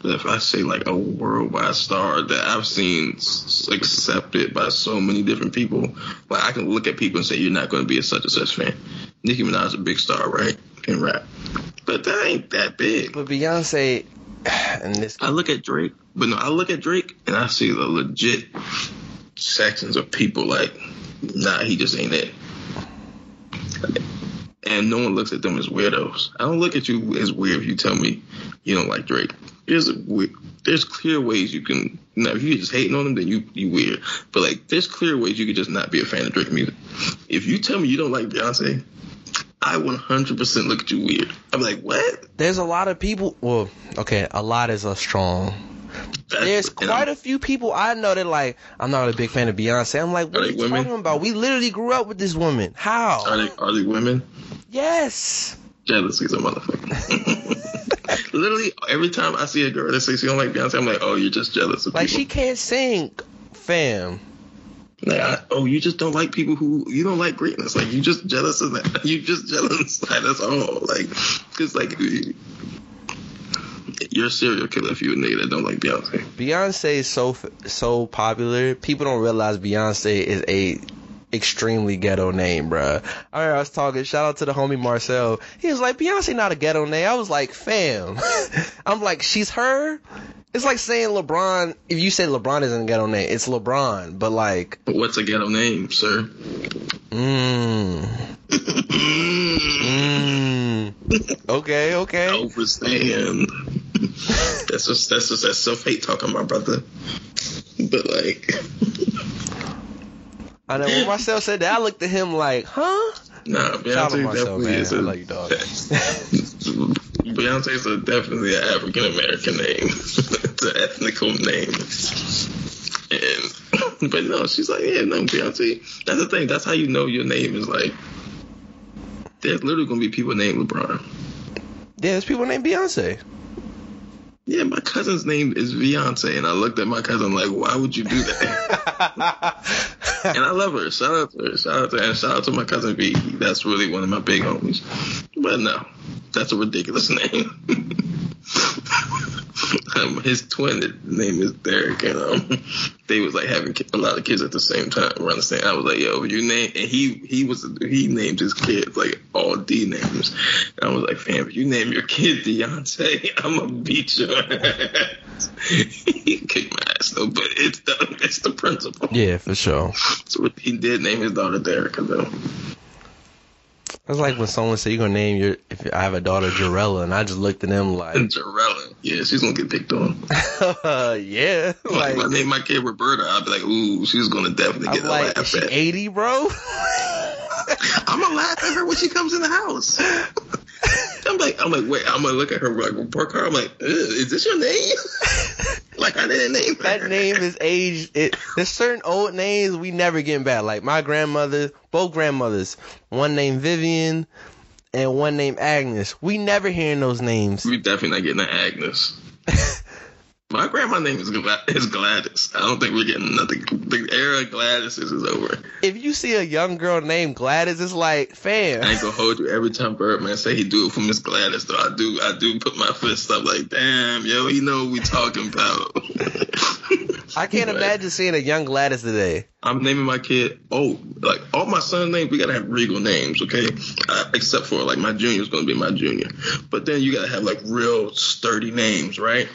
But if I say, like, a worldwide star that I've seen s- accepted by so many different people, like, I can look at people and say, you're not going to be a such and such fan. Nicki Minaj is a big star, right? In rap. But that ain't that big. But Beyonce, and this I look at Drake, but no, I look at Drake and I see the legit sections of people like, nah, he just ain't it. And no one looks at them as weirdos. I don't look at you as weird if you tell me you don't like Drake. There's there's clear ways you can. Now, if you're just hating on him, then you you weird. But like, there's clear ways you could just not be a fan of Drake music. If you tell me you don't like Beyonce, I 100% look at you weird. I'm like, what? there's a lot of people. Well, okay, a lot is a strong. There's quite a few people I know that like I'm not a big fan of Beyonce. I'm like, what Are are you women? talking about? We literally grew up with this woman. Are How? they are they women? Yes. Jealousy's a motherfucker. Literally, every time I see a girl that says she don't like Beyonce, I'm like, oh, you're just jealous of Like she people. can't sing, fam. Like, I, oh, you just don't like people who you don't like greatness. Like you just jealous of that. You just jealous. Like that's all. Like, cause like you're a serial killer if you're a nigga that don't like Beyonce. Beyonce is so so popular. People don't realize Beyonce is a extremely ghetto name, bruh. I remember I was talking. Shout out to the homie Marcel. He was like, Beyonce not a ghetto name. I was like, fam. I'm like, she's her. It's like saying LeBron. If you say LeBron isn't a ghetto name, it's LeBron. But like, what's a ghetto name, sir? mmm, mmm. Okay, okay. Overstand. that's just that's just that self hate talking, my brother. But like, I know when Marcel said that, I looked at him like, huh? nah, Shout out to Beyonce Marcel, definitely man. is I a love you, dog. Beyonce's a definitely an African American name. it's an ethnical name. And but no, she's like, yeah, no, Beyonce. That's the thing. That's how you know your name is like. There's literally gonna be people named LeBron. Yeah, there's people named Beyonce. Yeah, my cousin's name is Beyonce, and I looked at my cousin like, why would you do that? and I love her. Shout out to her. Shout out to and shout out to my cousin B. That's really one of my big homies. But no, that's a ridiculous name. um, his twin name is Derek, and um, they was like having a lot of kids at the same time around the same. I was like, yo, you name, and he he was he named his kids like all D names. And I was like, fam, if you name your kid Deontay, I'm gonna beat your ass. he kicked my ass though, but it's the it's the principle. Yeah, for sure. So he did name his daughter Derek though. That's like when someone say you're gonna name your if I have a daughter Jarella, and I just looked at them like, Jarella, yeah, she's gonna get picked on. yeah, Like, like if I name my kid Roberta, I'd be like, ooh, she's gonna definitely I'm get a like, laugh at. 80, bro? I'm gonna laugh at her when she comes in the house. I'm like, I'm like, wait, I'm gonna look at her like report card. I'm like, is this your name? like I didn't name her. that name is age. It, there's certain old names we never getting back. Like my grandmother, both grandmothers, one named Vivian and one named Agnes. We never hearing those names. We definitely not getting an Agnes. My grandma's name is, Gla- is Gladys. I don't think we're getting nothing. The era of Gladys is over. If you see a young girl named Gladys, it's like, fam. I ain't gonna hold you every time Birdman say he do it for Miss Gladys. Though I do, I do put my fist up like, damn, yo, he know what we talking about. I can't But imagine seeing a young Gladys today. I'm naming my kid. Oh, like all my son names, we gotta have regal names, okay? Uh, except for like my junior's gonna be my junior, but then you gotta have like real sturdy names, right?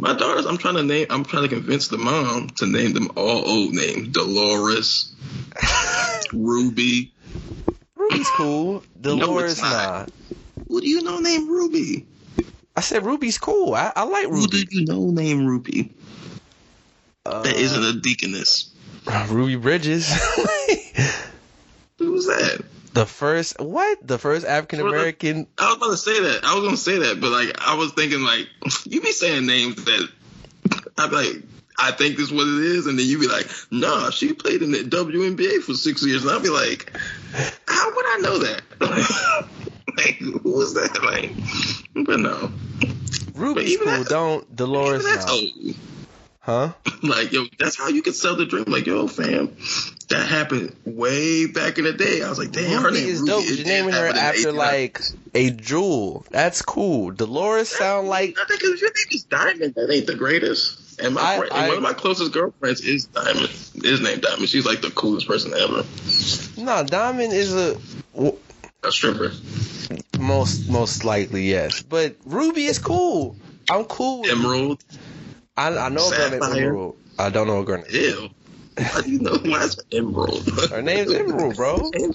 My daughters, I'm trying to name. I'm trying to convince the mom to name them all old names: Dolores, Ruby. Ruby's cool. Dolores, it's nah. not. Who do you know named Ruby? I said Ruby's cool. I, I like Who do Ruby. you know named Ruby? Uh, That isn't a deaconess. Ruby Bridges. Who's that? The first what? The first African American. I was about to say that. I was gonna say that, but like I was thinking like you be saying names that I'd be like, I think this is what it is, and then you be like, Nah, she played in the WNBA for six years, and I'd be like, How would I know that? like, who was that? Like, but no, Ruby's even cool. that's- Don't Dolores. that's old. Huh? Like, yo, that's how you can sell the dream. Like, yo, fam, that happened way back in the day. I was like, damn, her name is Ruby. dope. You're naming her after like a jewel. That's cool. Dolores sound like I think if your name is Diamond, that ain't the greatest. And my I- friend, I- one of my closest girlfriends is Diamond. Is named Diamond. She's like the coolest person ever. no. Diamond is a. A stripper. most most likely yes, but Ruby is cool. I'm cool. Emerald. I, I know a girl named. Emerald. I don't know a girl named. Ew. How do you know it's Emerald? Her name's Emerald, bro. Name.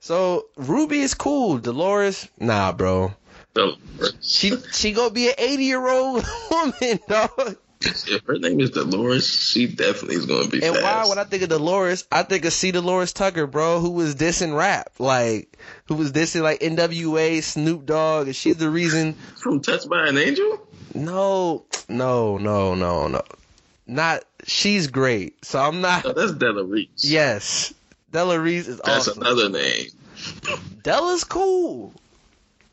So Ruby is cool. Dolores, nah, bro. So, She she gonna be an 80 year old woman, dog. if her name is Dolores, she definitely is going to be And fast. why when I think of Dolores, I think of C. Dolores Tucker, bro, who was dissing rap, like who was dissing like NWA, Snoop Dogg, and she's the reason. From Touched by an Angel? No, no, no, no, no, not. She's great, so I'm not. No, that's Della Reese. Yes, Della Reese is That's awesome. another name. Della's cool,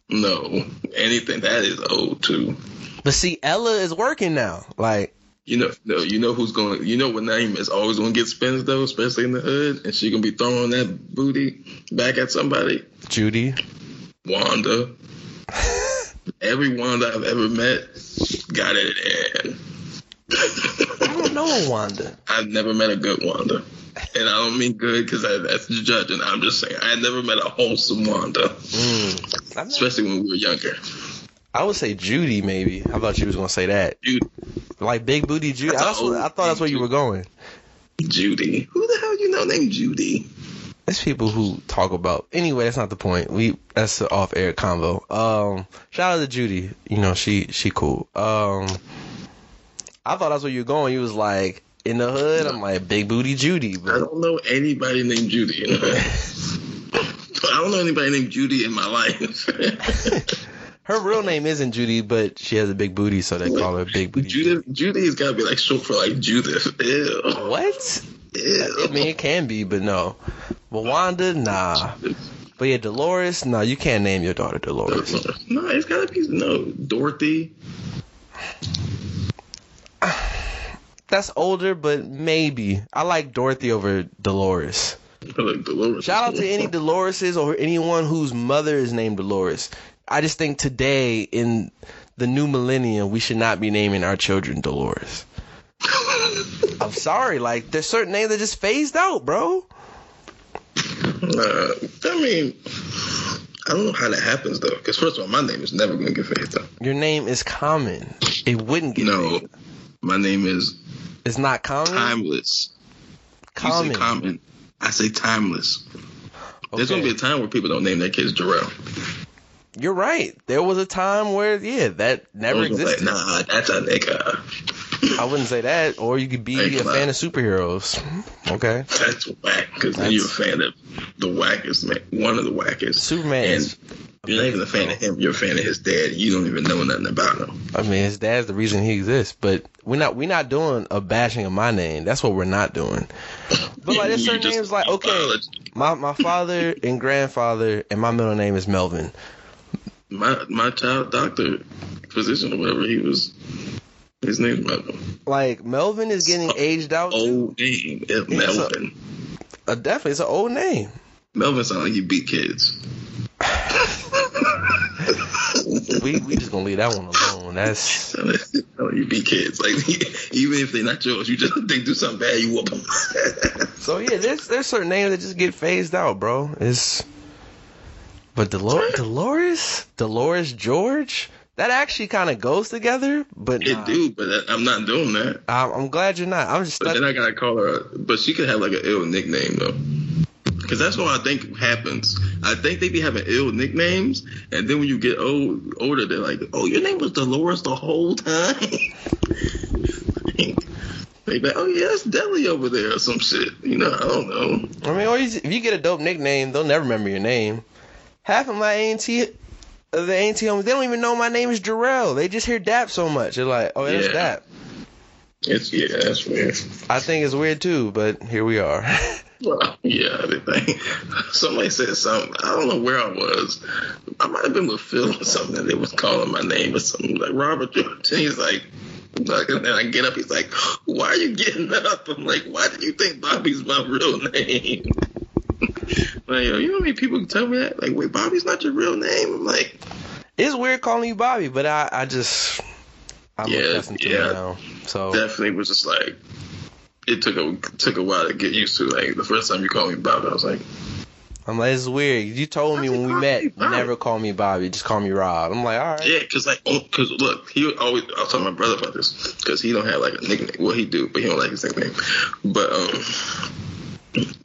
No, anything that is old too. but see, Ella is working now. Like, You know, no, you know who's going. You know what name is always going to get spins though, especially in the hood, and she gonna be throwing that booty back at somebody. Judy. Wanda. Every Wanda I've ever met got it in. I don't know a Wanda. I've never met a good Wanda, and I don't mean good because that's judging. I'm just saying I never met a wholesome Wanda, Mm. I'm not- especially when we were younger. I would say Judy, maybe. I thought you was gonna say that. Judy, Like big booty Judy. That's That's a what, old I thought that's where you were going. Judy, who the hell you know named Judy? There's people who talk about. Anyway, that's not the point. We that's the off air convo. Um, shout out to Judy. You know she she cool. Um, I thought that's where you were going. You was like in the hood. I'm like big booty Judy, I don't know anybody named Judy. I don't know anybody named Judy in my life. her real name isn't Judy, but she has a big booty, so they call her big booty. Judith, Judy's got to be like short for like Judith. Ew. What? I mean, it can be, but no. But Wanda, nah. But yeah, Dolores, no, you can't name your daughter Dolores. No, it's got to be no Dorothy. That's older, but maybe. I like Dorothy over Dolores. I like Dolores. Shout out to any Doloreses or anyone whose mother is named Dolores. I just think today in the new millennium, we should not be naming our children Dolores. I'm sorry, like there's certain names that just phased out, bro. Uh, I mean, I don't know how that happens though. Because first of all, my name is never gonna get phased out. Your name is common. It wouldn't get No, phased. my name is It's not common. timeless. You common. say common. I say timeless. There's gonna be a time where people don't name their kids Jarrell. You're right. There was a time where yeah, that never are like, existed. nah, that's a nigga. I wouldn't say that. Or you could be Thank a fan of superheroes. Okay. That's whack. Because then you're a fan of the wackest man, one of the wackest. Superman and is you're not even a fan of him. You're a fan of his dad. You don't even know nothing about him. I mean, his dad's the reason he exists, but we're not we're not doing a bashing of my name. That's what we're not doing. But like, there's certain names like okay, my my father and grandfather and my middle name is Melvin. my my child doctor, physician or whatever he was, his name's Melvin. Like Melvin is getting aged out too. Old name, is Melvin. Uh, definitely, it's an old name. Melvin sounds like he beat kids. We we just gonna leave that one alone. That's Sound you beat kids. Like even if they're not yours, you just they do something bad, you whoop them. so yeah. There's there's certain names that just get phased out, bro. It's but Dolores Dolores Dolores George that actually kind of goes together. But it nah, do, but I'm not doing that. I'm, I'm glad you're not. I'm just But then I gotta call her. But she could have like an ill nickname though. Cause that's what I think happens. I think they be having ill nicknames, and then when you get old, older, they're like, "Oh, your name was Dolores the whole time." they like, "Oh yeah, it's Deli over there or some shit." You know, I don't know. I mean, or you, if you get a dope nickname, they'll never remember your name. Half of my A&T, uh, the A&T homies, they don't even know my name is Jarrell. They just hear Dap so much. They're like, oh, that's Yeah. Dap. It's yeah, that's weird. I think it's weird too, but here we are. Well, yeah, the thing. Somebody said something. I don't know where I was. I might have been with Phil or something. And they was calling my name or something like Robert. And he's like, like, and then I get up. He's like, "Why are you getting up?" I'm like, "Why did you think Bobby's my real name?" Like, yo, you know how many people can tell me that? Like, wait, Bobby's not your real name. I'm like, it's weird calling you Bobby, but I, I just, I'm Yeah, accustomed to yeah. it now. So definitely was just like, it took a took a while to get used to. Like the first time you called me Bobby, I was like, I'm like, it's weird. You told me when we met, me never call me Bobby, just call me Rob. I'm like, all right. Yeah, cause like, oh, cause look, he would always. I was talking to my brother about this, cause he don't have like a nickname. Well, he do, but he don't like his nickname. But um,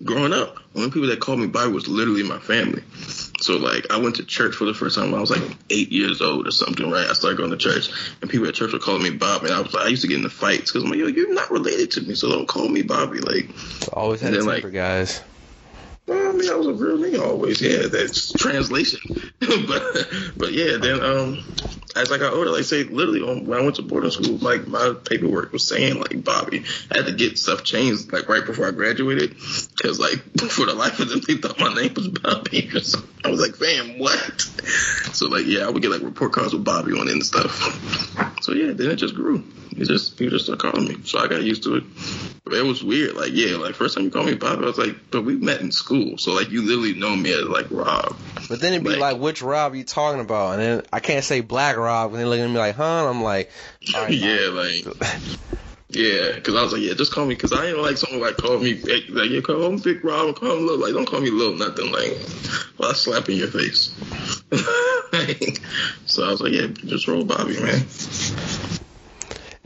growing up, only people that called me Bobby was literally my family. So like, I went to church for the first time when I was like eight years old or something, right? I started going to church, and people at church were calling me Bobby, and I was like, I used to get into fights because I'm like, yo, you're not related to me, so don't call me Bobby. Like, Always had then, like- temper, guys. Well, I mean, I was a real nigga always. Yeah, that's translation. but but yeah, then um, as I got older, like say literally when I went to boarding school, like my paperwork was saying like Bobby. I had to get stuff changed like right before I graduated because like for the life of them, they thought my name was Bobby. I was like, fam, what? So like yeah, I would get like report cards with Bobby on it and stuff. So yeah, then it just grew. It just he just started calling me, so I got used to it. But it was weird. Like yeah, like first time you called me Bobby, I was like, but we met in school, so like you literally know me as like Rob. But then it'd be Like- like, which Rob are you talking about? And then I can't say Black Rob, and they looking at me like, huh? And I'm like, right, yeah, like yeah, because I was like, yeah, just call me, because I ain't like someone like call me big, like yeah, call me Big Rob, call me Lil, like don't call me Lil, nothing like, well, I slap in your face. so I was like, yeah, just roll Bobby, man.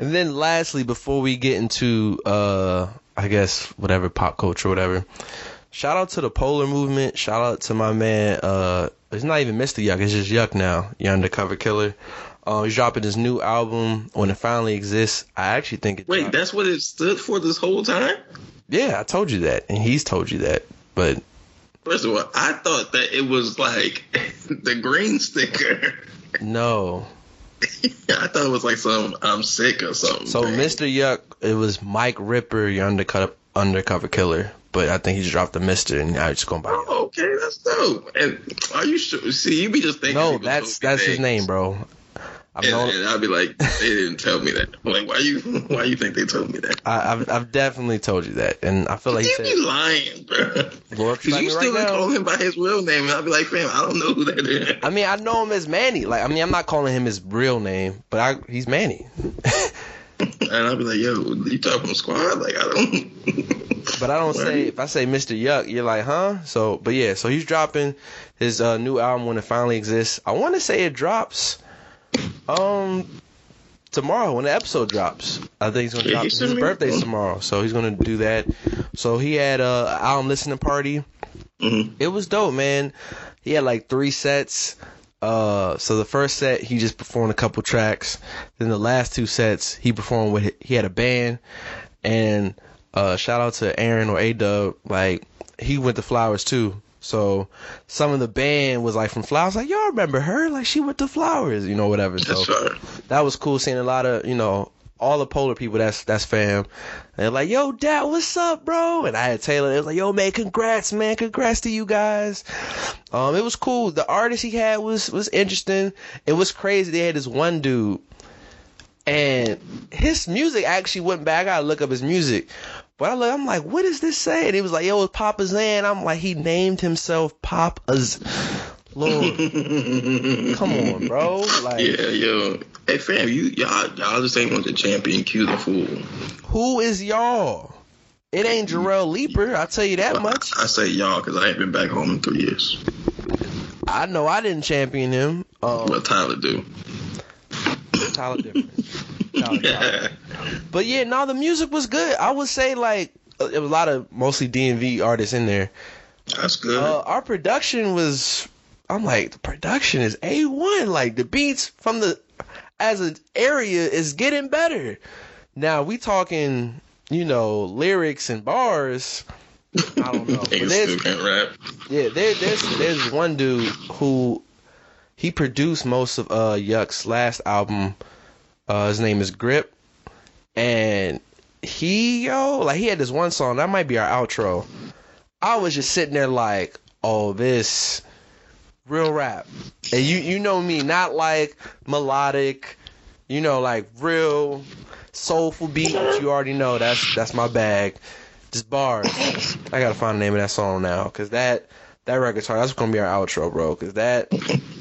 And then lastly, before we get into uh I guess whatever pop culture whatever, shout out to the polar movement. Shout out to my man, uh it's not even Mr. Yuck, it's just Yuck now, Your Undercover Killer. Uh, he's dropping his new album when it finally exists. I actually think it Wait, dropped- that's what it stood for this whole time? Yeah, I told you that. And he's told you that. But First of all, I thought that it was like the green sticker. no. I thought it was like some I'm sick or something. So. Mr. Yuck, it was Mike Ripper, your undercover undercover killer. But I think he just dropped the Mister, and I just going by. Oh, okay, that's dope. And are you sure? See, you be just thinking. No, that's that's his name, bro. I've and, known. and I'll be like, they didn't tell me that. I'm like, why you why you think they told me that? I, I've I've definitely told you that, and I feel like you said, be lying, bro. Because you still right call him by his real name, and I'll be like, fam, I don't know who that is. I mean, I know him as Manny. Like, I mean, I'm not calling him his real name, but I he's Manny. And I'll be like, yo, you talking from squad? Like, I don't. But I don't say if I say Mr. Yuck, you're like, huh? So, but yeah, so he's dropping his uh, new album when it finally exists. I want to say it drops, um, tomorrow when the episode drops. I think he's gonna Yeah, drop. His birthday's tomorrow, so he's gonna do that. So he had an album listening party. Mhm. It was dope, man. He had like three sets. Uh, so the first set he just performed a couple tracks. Then the last two sets he performed with he had a band, and uh, shout out to Aaron or A Dub, like he went to Flowers too. So some of the band was like from Flowers, like y'all remember her? Like she went to Flowers, you know, whatever. So fine. that was cool seeing a lot of you know all the polar people that's that's fam. And they're like yo dad what's up bro? And i had taylor it was like yo man congrats man. Congrats to you guys. Um it was cool. The artist he had was was interesting. It was crazy. They had this one dude. And his music actually went back. I gotta look up his music. But I look, I'm like, what is this saying? He was like, yo, it's Papa Zan. I'm like, he named himself Papa's. Lord, come on, bro. Like, Yeah, yo. Hey, fam, you y'all y'all just ain't want the champion Q the fool. Who is y'all? It ain't Jarrell Leaper, I'll tell you that much. I say y'all because I ain't been back home in three years. I know I didn't champion him. Um, What Tyler do? Tyler different. Tyler, Tyler. But yeah, no, the music was good. I would say like uh, there was a lot of mostly DMV artists in there. That's good. Uh, our production was, I'm like, the production is a one. Like the beats from the as an area is getting better. Now we talking, you know, lyrics and bars. I don't know. But there's- can't rap. Yeah, there, there's there's one dude who he produced most of uh Yuck's last album. Uh, his name is Grip, and he yo like he had this one song that might be our outro. I was just sitting there like, oh this real rap, and you you know me, not like melodic, you know like real soulful beat. You already know that's that's my bag. Just bars. I gotta find the name of that song now, cause that that record song that's gonna be our outro, bro. Cause that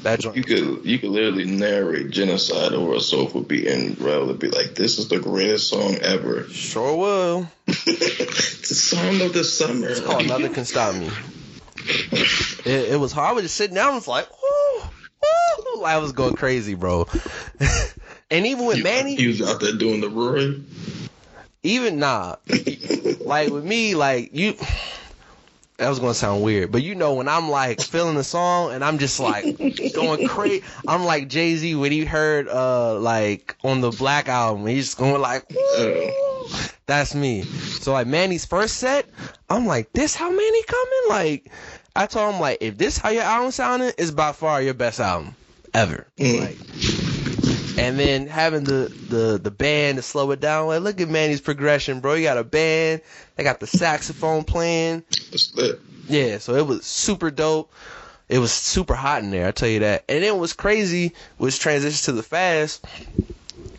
that You could you could literally narrate genocide over a soulful beat and rather be like, "This is the greatest song ever." Sure will. it's the song of the summer. It's called Nothing Can Stop Me. It, it was hard. I was just sitting down. I was like, woo, woo. I was going crazy, bro. and even with Manny, he was out there doing the roaring. even nah, like with me, like you. That was gonna sound weird, but you know when I'm like feeling the song and I'm just like going crazy. I'm like Jay Z when he heard uh like on the Black album, he's just going like, Oh. that's me. So like Manny's first set, I'm like, this how Manny coming? Like, I told him like, if this how your album sounded, is by far your best album ever. Mm. Like, and then having the, the the band to slow it down. Like, look at Manny's progression, bro. You got a band, they got the saxophone playing. It's. Yeah, so it was super dope. It was super hot in there, I tell you that. And then what's crazy was transition to the fast.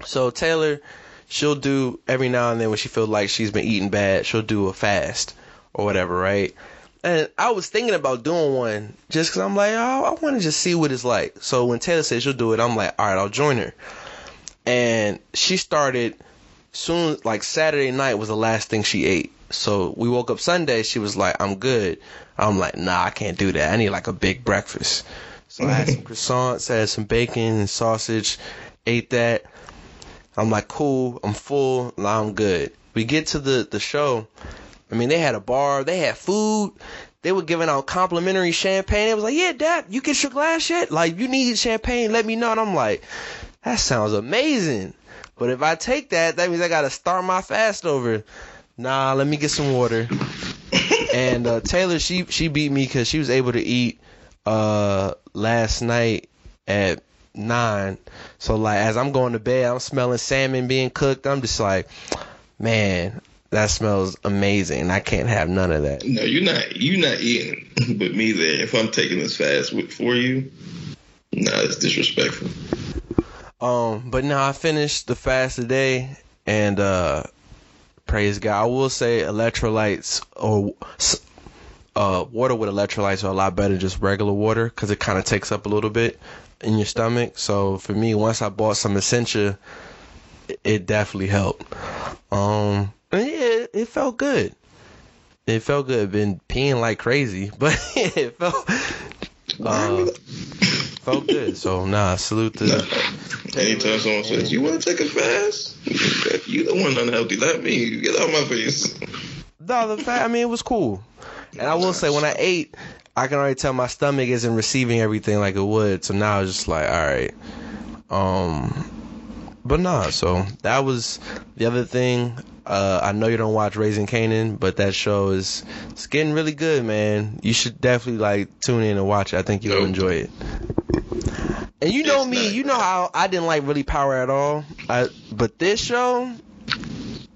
So Taylor, she'll do every now and then when she feels like she's been eating bad, she'll do a fast or whatever, right? And I was thinking about doing one just because I'm like, oh, I want to just see what it's like. So when Taylor says she'll do it, I'm like, all right, I'll join her. And she started soon, like Saturday night was the last thing she ate. So we woke up Sunday. She was like, I'm good. I'm like, nah, I can't do that. I need like a big breakfast. So I had some croissants, had some bacon and sausage, ate that. I'm like, cool, I'm full, now I'm good. We get to the, the show. I mean, they had a bar, they had food. They were giving out complimentary champagne. It was like, yeah, Dad, you get your glass yet? Like, you need champagne, let me know. And I'm like, that sounds amazing. But if I take that, that means I gotta start my fast over. Nah, let me get some water. and uh, Taylor, she she beat me because she was able to eat uh last night at nine. So like as I'm going to bed, I'm smelling salmon being cooked. I'm just like, man, that smells amazing. I can't have none of that. No, you're not. You're not eating, but me there. If I'm taking this fast with, for you, nah, it's disrespectful. Um, but now I finished the fast today, and uh, praise God. I will say electrolytes or uh, water with electrolytes are a lot better than just regular water because it kind of takes up a little bit in your stomach. So for me, once I bought some Essentia, it, it definitely helped. Um, it, it felt good. It felt good. Been peeing like crazy, but it felt uh, felt good. So nah, salute to. Anytime someone says you want to take a fast, you the one unhealthy, not me. Get out my face. No, the fact I mean it was cool, and I will say when I ate, I can already tell my stomach isn't receiving everything like it would. So now it's just like, all right, um, but nah. So that was the other thing. Uh, I know you don't watch Raising Kanan, but that show is it's getting really good, man. You should definitely like tune in and watch it. I think you'll Nope. enjoy it. And you know It's me, you know how I didn't like really Power at all. I, but this show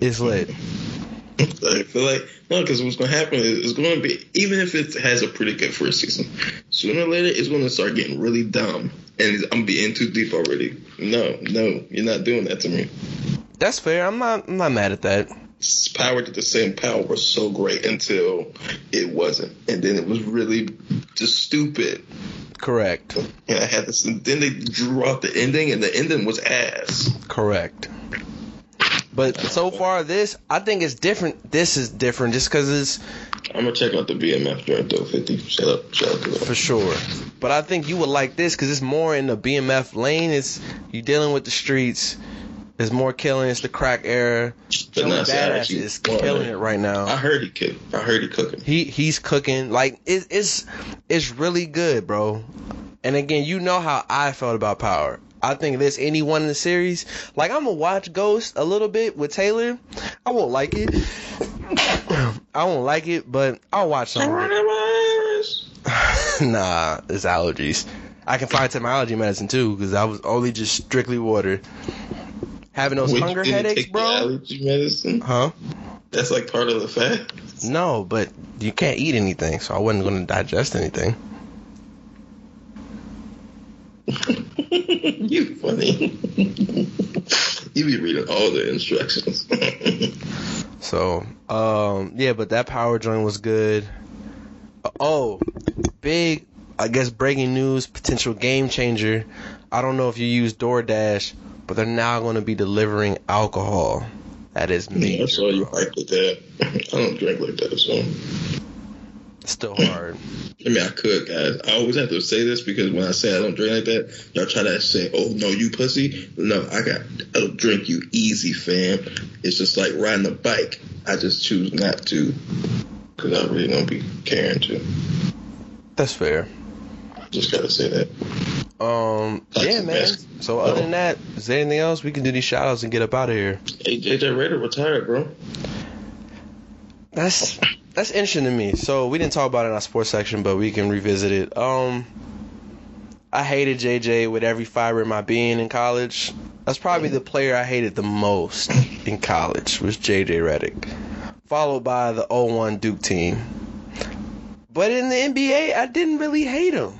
is lit. I feel like no, because what's gonna happen is it's gonna be even if it has a pretty good first season, sooner or later it's gonna start getting really dumb, and I'm being too deep already. No, no, you're not doing that to me. That's fair. I'm not. I'm not mad at that. Power did the same power was so great until it wasn't, and then it was really just stupid. Correct. And I had this, and then they drew out the ending, and the ending was ass. Correct. But so far, this I think it's different. This is different just because it's I'm gonna check out the BMF joint though. Fifty. Shut up. Shut up. For sure. But I think you would like this because it's more in the BMF lane. It's you dealing with the streets. There's more killing. It's the crack era. Joey now, see, I Badass is killing it right now. I heard he could. I heard he cooking. He he's cooking like it, it's it's really good, bro. And again, you know how I felt about Power. I think if there's anyone in the series, like I'm gonna watch Ghost a little bit with Taylor. I won't like it. I won't like it, but I'll watch some. nah, it's allergies. I can find some allergy medicine too, because I was only just strictly water. Having those Wait, hunger headaches, bro. allergy medicine. Huh? That's like part of the fat. No, but you can't eat anything, so I wasn't gonna digest anything. you funny. you be reading all the instructions. So, um, yeah, but that power joint was good. Oh, big, I guess, breaking news, potential game changer. I don't know if you use DoorDash, but they're now going to be delivering alcohol. That is yeah, I saw you with that. I don't drink like that, so. Still hard. I mean, I could, guys. I always have to say this because when I say I don't drink like that, y'all try to say, "Oh no, you pussy." No, I got. I don't drink you easy, fam. It's just like riding a bike. I just choose not to because I really don't be caring to. That's fair. Just gotta say that. Um, That's yeah, man. So other than that, is there anything else we can do these shout outs and get up out of here? Hey, JJ Redick retired, bro. That's that's interesting to me. So we didn't talk about it in our sports section, but we can revisit it. Um, I hated JJ with every fiber in my being in college. That's probably the player I hated the most in college was JJ Redick, followed by the 01 Duke team. But in the NBA, I didn't really hate him.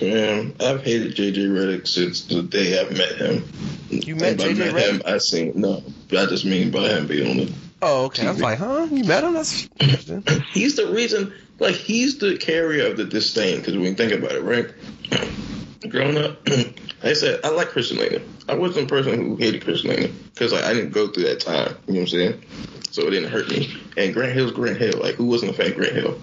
Man, I've hated JJ Redick since the day I've met him. You met And by JJ met Redick? him, I seen no. I just mean by him being on the Oh, okay. I was like, huh? You met him? That's interesting. he's the reason, like, he's the carrier of the disdain. Because you think about it, right? Growing up, like I said, I like Christian Laettner. I wasn't a person who hated Christian Laettner because like, I didn't go through that time. You know what I'm saying? So it didn't hurt me. And Grant Hill's Grant Hill. Like, who wasn't a fan of Grant Hill?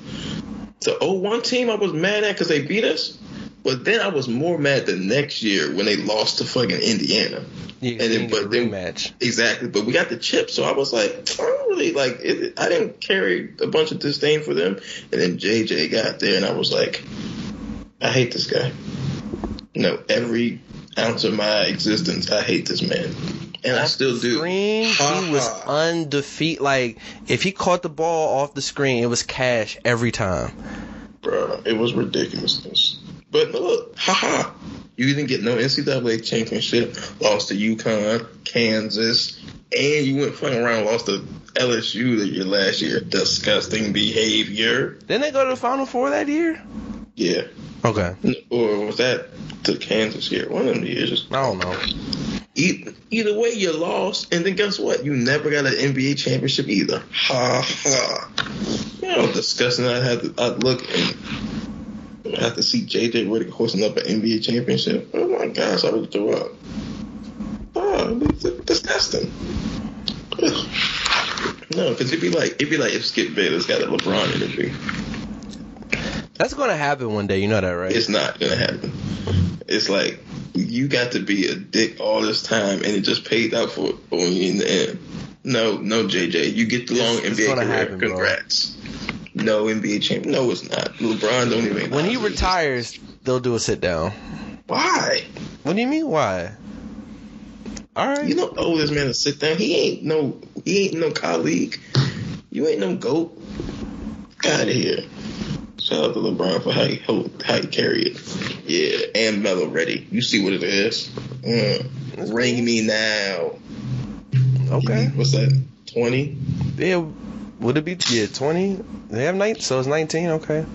The 01 team I was mad at because they beat us. But then I was more mad the next year when they lost to fucking Indiana. Yeah, And then- but then- rematch. Exactly, but we got the chip, so I was like, I don't really like. It, I didn't carry a bunch of disdain for them, and then JJ got there, and I was like, I hate this guy. No, every ounce of my existence, I hate this man, and I still do. Screen, he was undefeated. Like if he caught the ball off the screen, it was cash every time. bro. It was ridiculousness. But look, haha, you didn't get no NCAA championship. Lost to UConn, Kansas, and you went fucking around lost to LSU the year last year. Disgusting behavior. Didn't they go to the Final Four that year? Yeah. Okay. Or was that to Kansas here. One of them years. I don't know. Either, either way, you lost, and then guess what? You never got an NBA championship either. Ha ha. You know disgusting I had to I'd look and I have to see JJ Redick hosting up an NBA championship. Oh my gosh, I would throw up. Oh, it's disgusting. No, because it'd be like it'd be like if Skip Bayless got a LeBron interview. That's gonna happen one day. You know that, right? It's not gonna happen. It's like you got to be a dick all this time, and it just paid out for in the end. No, no, JJ, you get the long It's- NBA career. happen, bro. No NBA champion. No, it's not. LeBron don't even. when he retires, they'll do a sit down. why? What do you mean? Why? All right. You don't owe this man to sit down. He ain't no. He ain't no colleague. You ain't no goat. Get out of here. Shout out to LeBron for how he how he carry it. Yeah, and Melo ready. You see what it is. Mm. Ring me now. okay. What's that? Twenty. Yeah. Would it be yeah twenty? They have night, so it's nineteen. Okay.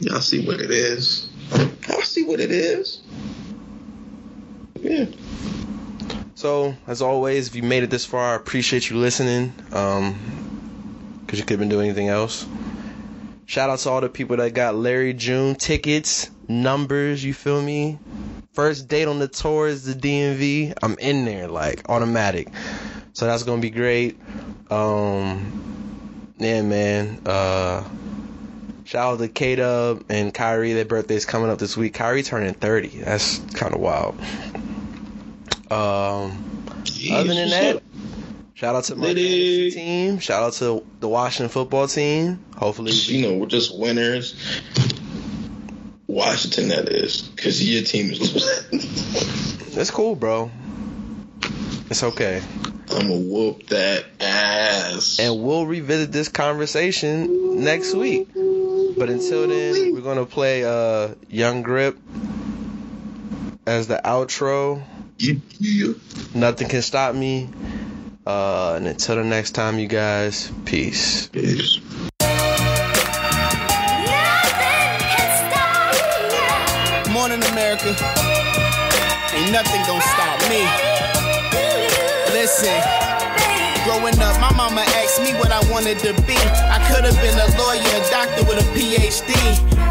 Y'all see what it is. Y'all see what it is. Yeah. So as always, if you made it this far, I appreciate you listening. Um, because you could have been doing anything else. Shout out to all the people that got Larry June tickets, numbers. You feel me? First date on the tour is the DMV. I'm in there like automatic. So that's gonna be great. Um, yeah, man. Uh, shout out to K Dub and Kyrie. Their birthday's coming up this week. Kyrie turning 30. That's kind of wild. Um, other than that, shout out to my team. Shout out to the Washington football team. Hopefully, you know, we're just winners. Washington, that is, because your team is losing. it's cool, bro. It's okay. I'm gonna whoop that ass. And we'll revisit this conversation next week. But until then, we're gonna play uh, Young Grip as the outro. Yeah, yeah. Nothing can stop me. Uh, and until the next time, you guys, peace. Peace. Morning America. Ain't nothing gonna stop me. Listen. Growing up, my mama asked me what I wanted to be. I could have been a lawyer, a doctor with a PhD.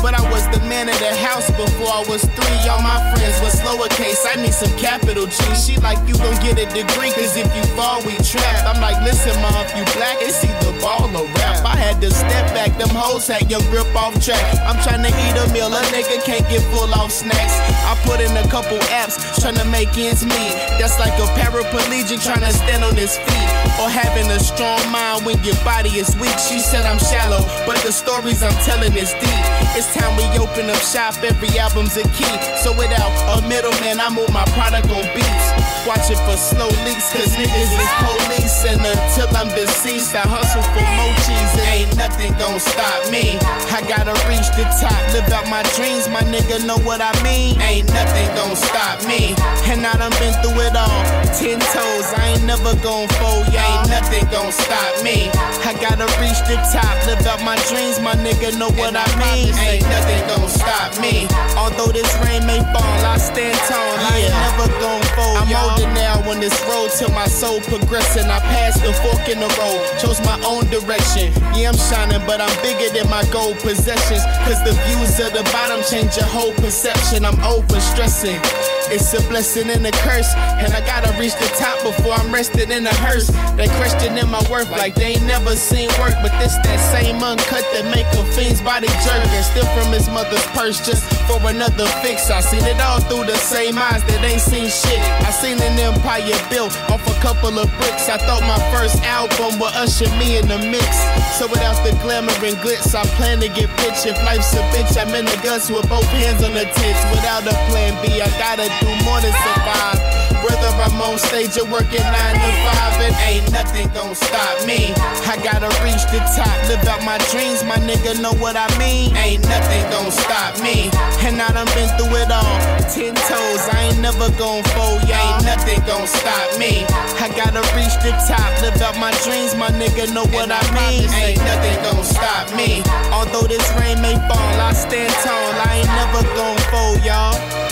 But I was the man of the house before I was three. All my friends was lowercase, I need some capital G. She like, you gon' get a degree, cause if you fall, we trapped. I'm like, listen, mom, if you black, it's either ball or rap. I had to step back, them hoes had your grip off track. I'm trying to eat a meal, a nigga can't get full off snacks. I put in a couple apps, trying to make ends meet. That's like a paraplegic trying to stand on his feet. Or having a strong mind when your body is weak. She said I'm shallow, but the stories I'm telling is deep. It's time we open up shop, every album's a key. So without a middleman, I move my product on beats. Watching for slow leaks, cause niggas is police. And until I'm deceased, I hustle for cheese. It ain't nothing gon' stop me. I gotta reach the top, live out my dreams, my nigga know what I mean. Ain't nothing gon' stop me. And I done been through it all. Ten toes, I ain't never gon' fold, yeah, ain't nothing gon' stop me. I gotta reach the top, live out my dreams, my nigga know what I mean. Ain't nothing gon' stop me. Although this rain may fall, I stand tall, I ain't never gon' fold. I'm older now on this road till my soul progressing. I passed the fork in the road, chose my own direction. Yeah, I'm shining, but I'm bigger than my gold possessions. Cause the views of the bottom change your whole perception. I'm over stressing. It's a blessing and a curse. And I gotta reach the top before I'm resting in a hearse. They questioning my worth like they ain't never seen work. But this that same uncut that make a fiend's body jerk. And steal from his mother's purse just for another fix. I seen it all through the same eyes that ain't seen shit. I seen an empire built off a couple of bricks. I thought my first album would usher me in the mix. So without the glamour and glitz, I plan to get rich. If life's a bitch, I'm in the guts with both hands on the tits. Without a plan B, I gotta do more than survive. Whether I'm on stage or working nine to five, it ain't nothing gon' stop me. I gotta reach the top, live out my dreams, my nigga know what I mean. Ain't nothing gon' stop me. And I done been through it all. Ten toes, I ain't never gon' fold, yeah, ain't nothing gon' stop me. I gotta reach the top, live out my dreams, my nigga know what I mean. Ain't nothing gon' stop me. Although this rain may fall, I stand tall, I ain't never gon' fold, y'all.